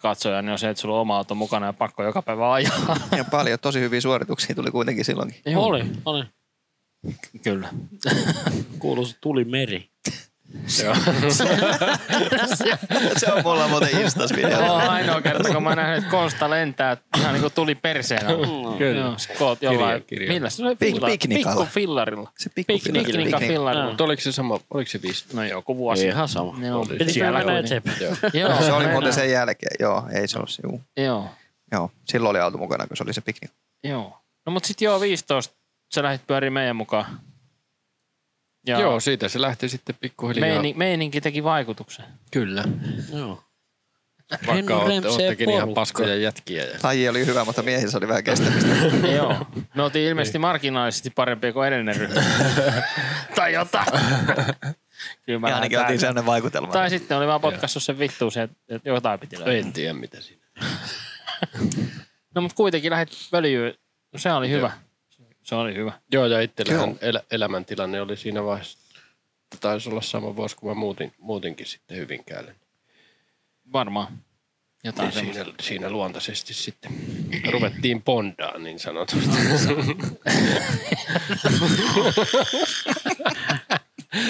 B: katsoja, niin on se, että sulla on oma auto mukana ja pakko joka päivä ajaa.
C: Ja paljon tosi hyviä suorituksia tuli kuitenkin silloinkin.
E: Oli, oli.
B: Kyllä.
E: Kuuluisa tuli meri.
C: se on mulla muuten Instas video.
B: Joo, ainoa kerta, kun mä nähnyt, että Konsta lentää ihan niin kuin tuli perseen alla.
D: Kyllä.
B: Joo, se koot jollain.
D: Kirja, kirja.
B: Millä se oli?
C: Pik- piknikalla.
B: Pikku fillarilla.
C: Se pikku
B: Pik-
C: fillari.
B: Piknika
C: Piknik.
B: fillarilla.
D: Mutta oliko se sama, oliko se 15?
B: No joku vuosi.
E: Ihan sama.
B: Joo,
E: Pitikö
B: siellä
E: mennä eteenpäin?
D: Joo.
B: Joo,
C: Se oli muuten sen jälkeen. Joo, ei se ollut se. Juu.
B: Joo,
C: Joo, silloin oli auto mukana, kun se oli se piknik.
B: joo. No mut sit joo, 15 sä lähdit pyöriin meidän mukaan. Ja
D: Joo, siitä se lähti sitten pikkuhiljaa.
B: meini, meininki teki vaikutuksen.
D: Kyllä.
E: Joo.
D: Vaikka oottekin ihan paskoja jätkiä. Ja...
C: Laji oli hyvä, mutta miehissä oli vähän kestämistä.
B: joo. Me oltiin ilmeisesti marginaalisesti parempia kuin edellinen ryhmä. tai jotain. Kyllä mä
C: Ja ainakin oltiin sellainen vaikutelma.
B: Tai sitten oli vaan potkassut sen vittuun että jotain piti löytää.
D: En tiedä mitä siinä.
B: No mutta kuitenkin lähdit völjyyn. No se oli hyvä. Se oli hyvä.
D: Joo, ja itsellähän elä, elämäntilanne oli siinä vaiheessa, taisi olla sama vuosi, kun mä muutin, muutinkin sitten Hyvinkäälle.
B: Varmaan. Jotain
D: Niin siinä, siinä luontaisesti sitten ruvettiin bondaan niin sanotusti.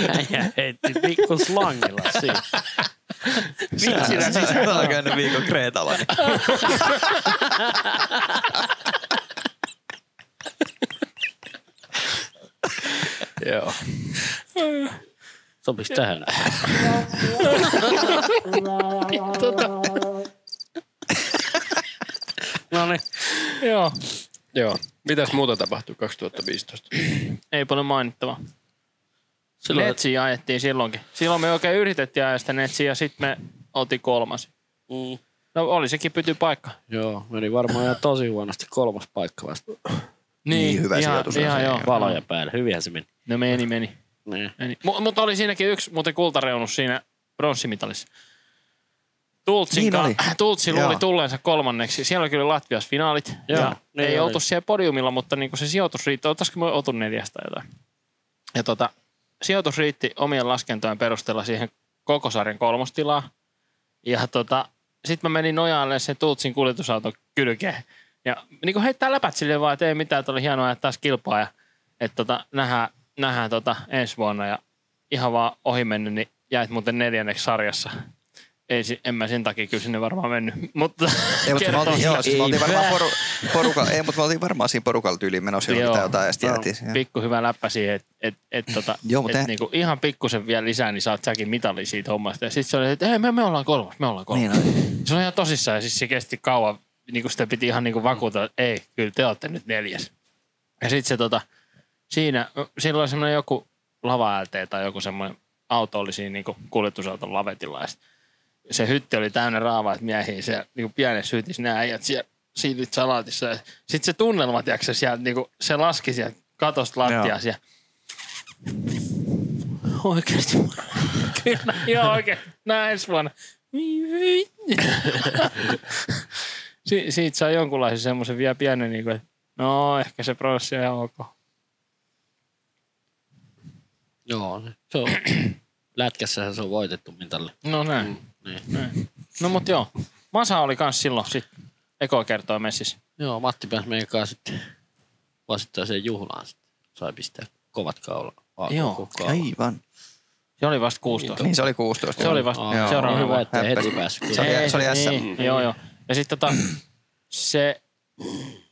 E: Äijä heitti pikku slangilla siinä.
C: Sinä siis olen käynyt viikon Kreetalla.
D: Joo.
E: Sopisi tähän. no niin.
B: Joo.
D: Joo. Mitäs muuta tapahtui 2015?
B: Ei paljon mainittavaa.
E: Silloin,
B: Netsiä ajettiin silloinkin. Silloin me oikein yritettiin ajaa sitä netsiä ja sitten me oltiin kolmas.
E: mm,
B: No oli sekin pyty paikka.
E: joo, meni varmaan ihan tosi huonosti kolmas paikka vasta.
C: Niin, hyvä
B: ihan,
C: sijoitus.
B: Ihan joo.
E: Valoja päälle, hyvinhän se meni.
B: No meni, meni.
E: Niin.
B: meni. M- mutta oli siinäkin yksi muuten kultareunus siinä pronssimitalissa. Tultsin
C: Niin
B: ka-. Tultsi luuli
C: Joo.
B: tulleensa kolmanneksi. Siellä oli kyllä Latvias finaalit.
E: Joo,
B: ja
E: niin
B: ei
E: oli.
B: oltu siellä podiumilla, mutta niinku se sijoitus riitti. Olisiko me oltu neljästä jotain. Ja tota, sijoitus riitti omien laskentojen perusteella siihen koko sarjan kolmostilaan. Ja tota, sitten mä menin nojaalle sen Tultsin kuljetusauton kylkeen. Ja niin kuin heittää läpät silleen vaan, että ei mitään, että oli hienoa ajaa taas kilpaa. Ja, että tota, nähdään, nähdään tota ensi vuonna. Ja ihan vaan ohi mennyt, niin jäit muuten neljänneksi sarjassa. Ei, en mä sen takia kyllä sinne varmaan mennyt. Mutta
C: Ei, mutta me oltiin, joo, siis me oltiin varmaan poru, poruka, ei, mutta me oltiin varmaan siinä porukalla tyyliin menossa
B: Joo.
C: jotain, jotain ja sitten
B: Joo,
C: jäätiin.
B: pikku hyvä läppä siihen, että et, et, tota,
C: Joo,
B: et,
C: ei-
B: niinku, ihan pikkusen vielä lisää, niin saat säkin mitali siitä hommasta. Ja sitten se oli, että hei, me, me ollaan kolmas, me ollaan kolmas.
C: Niin
B: Niin se on ihan tosissaan ja siis se kesti kauan. Niin kuin sitä piti ihan niin kuin vakuutella, että ei, kyllä te olette nyt neljäs. Ja sitten se tota, siinä, silloin oli semmoinen joku lava tai joku semmoinen auto oli siinä niin kuin kuljetusauton lavetilla. Ja se hytti oli täynnä raavaat miehiä siellä niin kuin pienessä hytissä, nämä äijät siellä siilit salaatissa. Sitten se tunnelma, tiedätkö, sieltä, niin kuin, se laski sieltä katosta lattiaa siellä. Oikeasti. Kyllä, joo oikein. Näin ensi vuonna. si- siitä saa jonkunlaisen semmoisen vielä pienen, niin kuin, että no ehkä se prosessi on ihan ok.
E: Joo, se on. Lätkässähän se on voitettu mitalle.
B: No näin.
E: Niin.
B: näin. No mut joo. Masa oli kans silloin sit eko kertoo messissä.
E: Joo, Matti pääsi meidän kanssa sitten vuosittaiseen juhlaan. Sitten. Sai pistää kovat kaula.
B: Joo,
E: koko kaula.
C: Aivan.
B: Se oli vasta 16.
C: Niin se oli 16.
B: Se oli vasta
E: Aa,
C: Joo.
B: seuraava
E: hyvä, että heti päässyt.
C: Se oli- se oli SM.
B: Niin, joo, joo. Ja sitten tota, se,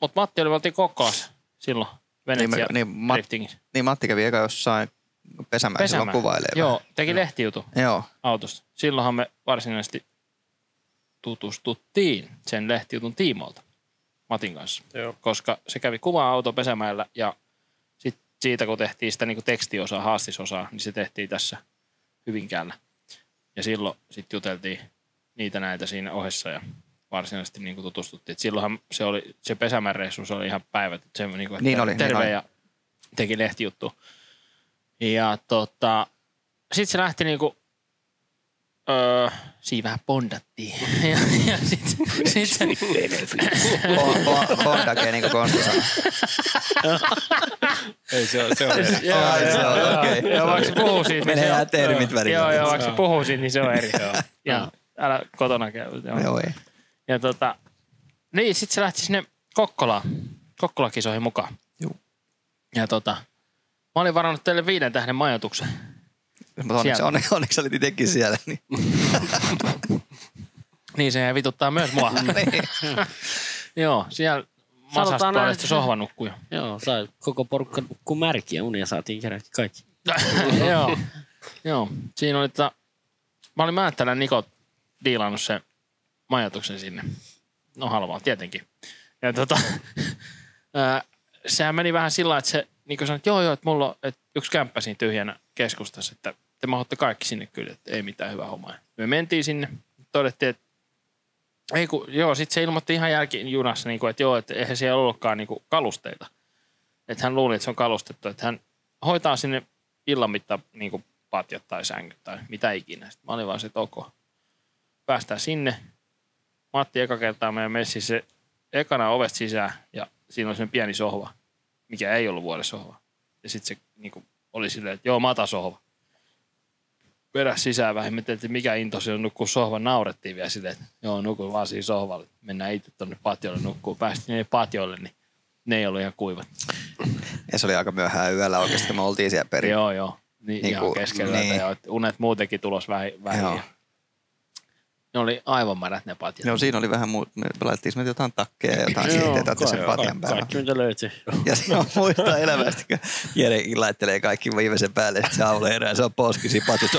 B: mut Matti oli valtiin Kokkolassa silloin. Venetsia
C: Niin, niin, Ma-
B: driftingissä.
C: Niin Matti kävi eka jossain pesämäen silloin kuvailee.
B: Joo, teki lehtijutu
C: Joo.
B: autosta. Silloinhan me varsinaisesti tutustuttiin sen lehtijutun tiimoilta Matin kanssa.
D: Joo.
B: Koska se kävi kuvaa auto pesämäellä ja sit siitä kun tehtiin sitä niin tekstiosaa, haastisosaa, niin se tehtiin tässä Hyvinkäällä. Ja silloin sitten juteltiin niitä näitä siinä ohessa ja varsinaisesti niin tutustuttiin. Et silloinhan se, oli, se pesämän reissu, se oli ihan päivät. että Se, niin kuin,
C: Niin oli, niin
B: terve
C: oli.
B: ja teki lehtijuttu. Ja tota, sitten se lähti niinku, öö, siinä vähän bondattiin. ja, ja sitten sit se,
C: Bo- bo- Bondake, niin kuin Konsta sanoi.
D: Ei se on, se on
B: Joo,
C: Ai, se
B: joo,
C: on,
B: joo.
C: okei.
B: Joo, vaikka se puhuu siitä.
C: Menee
B: se on-
C: nämä termit
B: joo,
C: välillä.
B: Joo, joo, vaikka se puhuu siitä, niin se on eri. ja älä kotona käy. Joo.
C: Joo, ei.
B: Ja tota, niin, sitten se lähti sinne Kokkolaan, Kokkola-kisoihin mukaan.
C: Juu.
B: Ja tota, mä olin varannut teille viiden tähden majoituksen.
C: Mutta onneksi, onneksi, onneksi olit itsekin siellä. Niin.
B: Niin se vituttaa myös mua.
C: niin.
B: Joo, siellä masasta puolesta
E: että-
B: sohvanukkuja.
E: Joo, sai koko porukka nukkuu märkiä unia, saatiin kerätä kaikki.
B: Joo. Joo, siinä oli tota, mä olin Määttälän Niko diilannut sen majoituksen sinne. No halvaa tietenkin. Ja tota, sehän meni vähän sillä että se niin sanoi, että joo joo, että mulla on että yksi kämppä siinä tyhjänä keskustassa, että te mahotte kaikki sinne kyllä, että ei mitään hyvää hommaa. Me mentiin sinne, todettiin, että ei kun, joo, sitten se ilmoitti ihan jälkijunassa, niin kuin, että joo, että eihän siellä ollutkaan niin kuin kalusteita. Että hän luuli, että se on kalustettu, että hän hoitaa sinne illan mittaan niin kuin patjat tai sängyt tai mitä ikinä. Sitten mä olin vaan se, että ok. Päästään sinne. Matti eka kertaa meidän messissä se ekana ovesta sisään ja siinä oli semmoinen pieni sohva, mikä ei ollut vuodessohva. Ja sitten se niin kuin, oli silleen, että joo, matasohva. Peräs sisään vähän, me että mikä into se on nukkuu sohvan. Naurettiin vielä silleen, että joo, nukun vaan siinä sohvalle. Mennään itse tonne patiolle nukkuu. Päästiin ne patiolle, niin ne ei ollut ihan kuivat.
C: Ja se oli aika myöhään yöllä oikeasti, kun me oltiin siellä perin.
B: Joo, joo. Niin,
C: Niin
B: ihan
C: kuin-
B: keskellä
C: niin.
B: ja unet muutenkin tulos vähin. vähin. Ne oli aivan märät ne patjat.
C: Joo, siinä oli vähän muu, me laitettiin me jotain takkeja ja jotain sihteitä sen patjan päällä.
E: Kaikki mitä löytyi.
C: Ja se on muista elämästä, kun Jere laittelee kaikki viimeisen päälle, että se aamulla herää, se on poski siinä patjassa.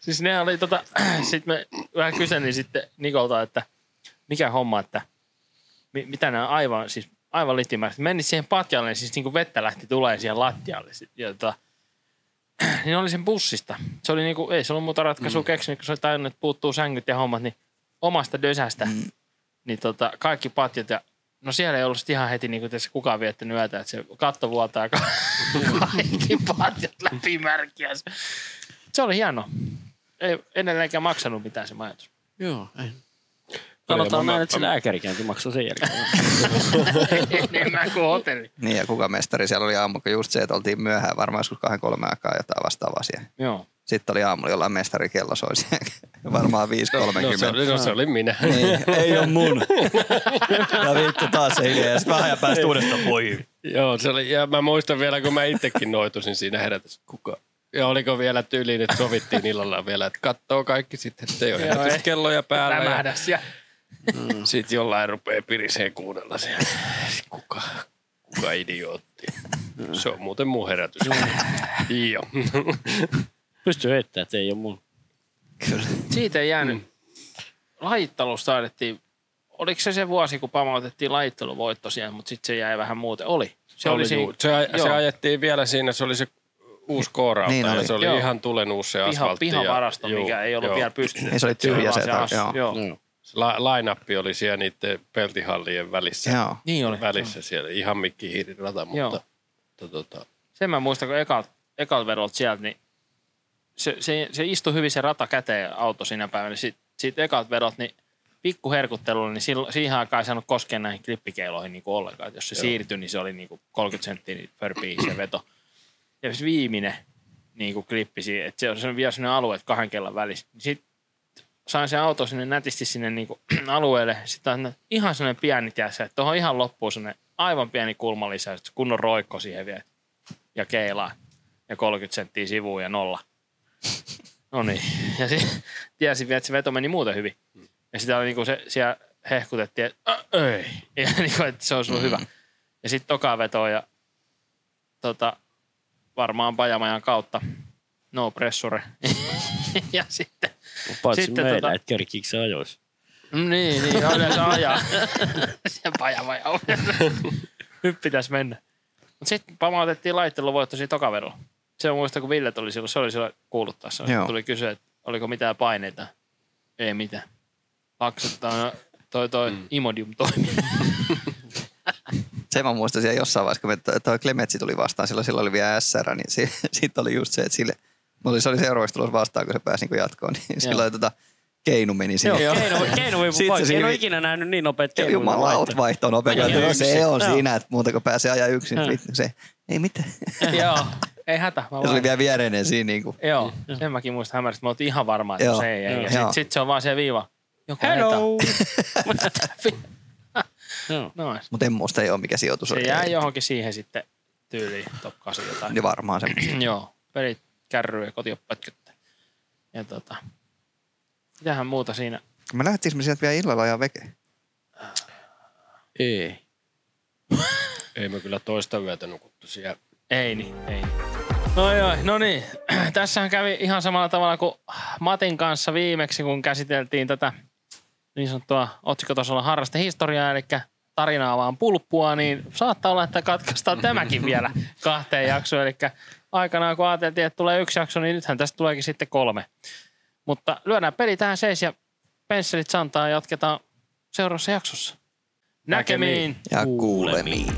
B: siis ne oli tota, sitten me vähän kyselin sitten Nikolta, että mikä homma, että mi, mitä nämä aivan, siis aivan litimäiset. Meni siihen patjalle, niin siis niin kuin vettä lähti tulee siihen lattialle. Sit, ja tota, niin oli sen bussista. Se oli niinku, ei se ollut muuta ratkaisua mm. keksinyt, kun se oli tajunnut, että puuttuu sängyt ja hommat, niin omasta dösästä, mm. niin tota, kaikki patjat ja No siellä ei ollut ihan heti niin kuin tässä kukaan viettänyt yötä, että se katto vuotaa kaikki patjat läpi märkiä. Se oli hieno. Ei edelleenkään maksanut mitään se majoitus.
E: Joo, ei. Sanotaan näin, että se lääkärikäynti maksoi sen jälkeen.
B: Enemmän kuin hotelli.
C: Niin ja kuka mestari siellä oli aamulla, kun just se, että oltiin myöhään varmaan joskus kahden kolme aikaa jotain vastaavaa siellä.
B: Joo.
C: Sitten oli aamulla jollain mestarikello soi siellä. varmaan 5.30.
D: No se, oli, no se oli minä.
C: Niin, ei ole mun. ja vittu taas se idea. Sitten vähän päästä uudestaan voi.
D: Joo, se oli, ja mä muistan vielä, kun mä itsekin noitusin siinä herätys. Kuka? Ja oliko vielä tyyliin, että sovittiin illalla vielä, että katsoo kaikki sitten, että ei ole herätyskelloja päällä. Ja
B: Siellä.
D: sitten jollain rupeaa piriseen kuunnella siellä. Kuka, kuka idiootti. Se on muuten mun herätys. Joo.
E: Pystyy heittämään, että ei ole mun.
B: Siitä ei jäänyt. Mm. Lajittelusta taidettiin, oliko se se vuosi, kun pamautettiin lajitteluvoitto siellä, mutta sitten se jäi vähän muuten. Oli. Se oli, siinä,
D: juu. se, aj- se ajettiin vielä siinä, se oli se uusi koorauta
C: Niin oli.
D: se oli
B: Joo.
D: ihan tulen se
B: piha,
D: asfaltti.
B: pihavarasto,
D: ja,
B: mikä ei ollut
D: joo,
B: vielä pystynyt.
C: Niin se oli tyhjä
B: Se
C: se,
B: as-
C: joo.
B: joo.
E: Joo.
D: La, lainappi oli siellä niiden peltihallien välissä.
C: Joo.
B: Niin oli.
D: Välissä siellä, ihan mikkihiirirata, mutta
B: Joo.
D: to, tota,
B: Sen mä muistan, kun ekalt, ekalt vedolta sieltä, niin se, se, se istui hyvin se rata käteen auto siinä päivänä. Niin sit, ekalt vedot, niin pikku herkuttelulla, niin silloin, siihen aikaan ei saanut koskea näihin klippikeiloihin niin kuin ollenkaan. Et jos se
D: Joo.
B: siirtyi, niin se oli niin kuin 30 senttiä niin förpii se veto. Ja se viimeinen niin kuin klippi, että se on se vielä sellainen alue, että kahden kellan välissä. Niin sit sain sen auto sinne nätisti sinne niin kuin alueelle. Sitten on ihan sellainen pieni tiessä, että tuohon ihan loppuun sellainen aivan pieni kulmalisäys, kunnon roikko siihen vielä ja keilaa. Ja 30 senttiä sivuun ja nolla. No niin. Ja sitten tiesin vielä, että se veto meni muuten hyvin. Ja sitä oli niinku se, siellä hehkutettiin, että "Ä, ei. Ja niinku, että se olisi ollut hyvä. Ja sitten toka veto ja tota, varmaan pajamajan kautta no pressure. ja sitten,
E: Paitsi
B: Sitten
E: meillä,
B: tota-
E: että kerkiikö se ajoissa.
B: niin, niin, yleensä ajaa. se pajamaja on. Nyt pitäisi mennä. Mutta sitten pamautettiin laitteluvoitto siinä tokaverolla. Se on muista, kun Ville tuli silloin, se oli silloin kuuluttaessa.
C: Joo.
B: Tuli kysyä, että oliko mitään paineita. Ei mitään. Paksettaa toi, toi mm. Imodium toimii.
C: Se mä muistan siellä jossain vaiheessa, kun me, toi- Klemetsi tuli vastaan, silloin, silloin oli vielä SR, niin si, sitten oli just se, että sille, oli, se oli seuraavaksi tulos vastaan, kun se pääsi niin jatkoon, niin silloin tota, Keinu meni sinne.
E: Joo, keino voi
C: Sitten
E: poikki.
C: se
E: En ole ikinä nähnyt niin nopeat
C: Ja
E: keinoja.
C: Jumala, vaihto No,
E: yksin.
C: se on
E: Joo.
C: siinä, että muuta kuin pääsee ajaa yksin.
E: Joo.
C: Vittu, Se, ei mitään.
B: Joo, ei hätä. Mä
C: Ja se oli vielä viereinen siinä. Niin kuin.
B: Joo, sen mäkin muistan hämärästi. Mä oltiin ihan varma, että
C: Joo.
B: se ei. ei. Ja sitten sit se on vaan se viiva. Joko
E: Hello!
B: no,
C: Mutta en muista ei ole mikä sijoitus
B: se
C: oli.
B: jää
C: Ei.
B: johonkin siihen sitten tyyliin top 8 jotain.
C: Niin varmaan se.
B: Joo, pelit ja kotioppätkyttä. Ja tota, mitähän muuta siinä?
C: Me lähtiinkö me sieltä vielä illalla ajaa veke?
E: Ei.
D: ei me kyllä toista yötä nukuttu siellä.
B: Ei niin, ei niin. Oi, oi, no niin. Tässähän kävi ihan samalla tavalla kuin Matin kanssa viimeksi, kun käsiteltiin tätä niin sanottua otsikkotasolla harrastehistoriaa, eli tarinaa vaan pulppua, niin saattaa olla, että katkaistaan tämäkin vielä kahteen jaksoon. Eli aikanaan kun ajateltiin, että tulee yksi jakso, niin nythän tästä tuleekin sitten kolme. Mutta lyödään peli tähän seis ja pensselit santaa ja jatketaan seuraavassa jaksossa. Näkemiin!
C: Ja kuulemiin.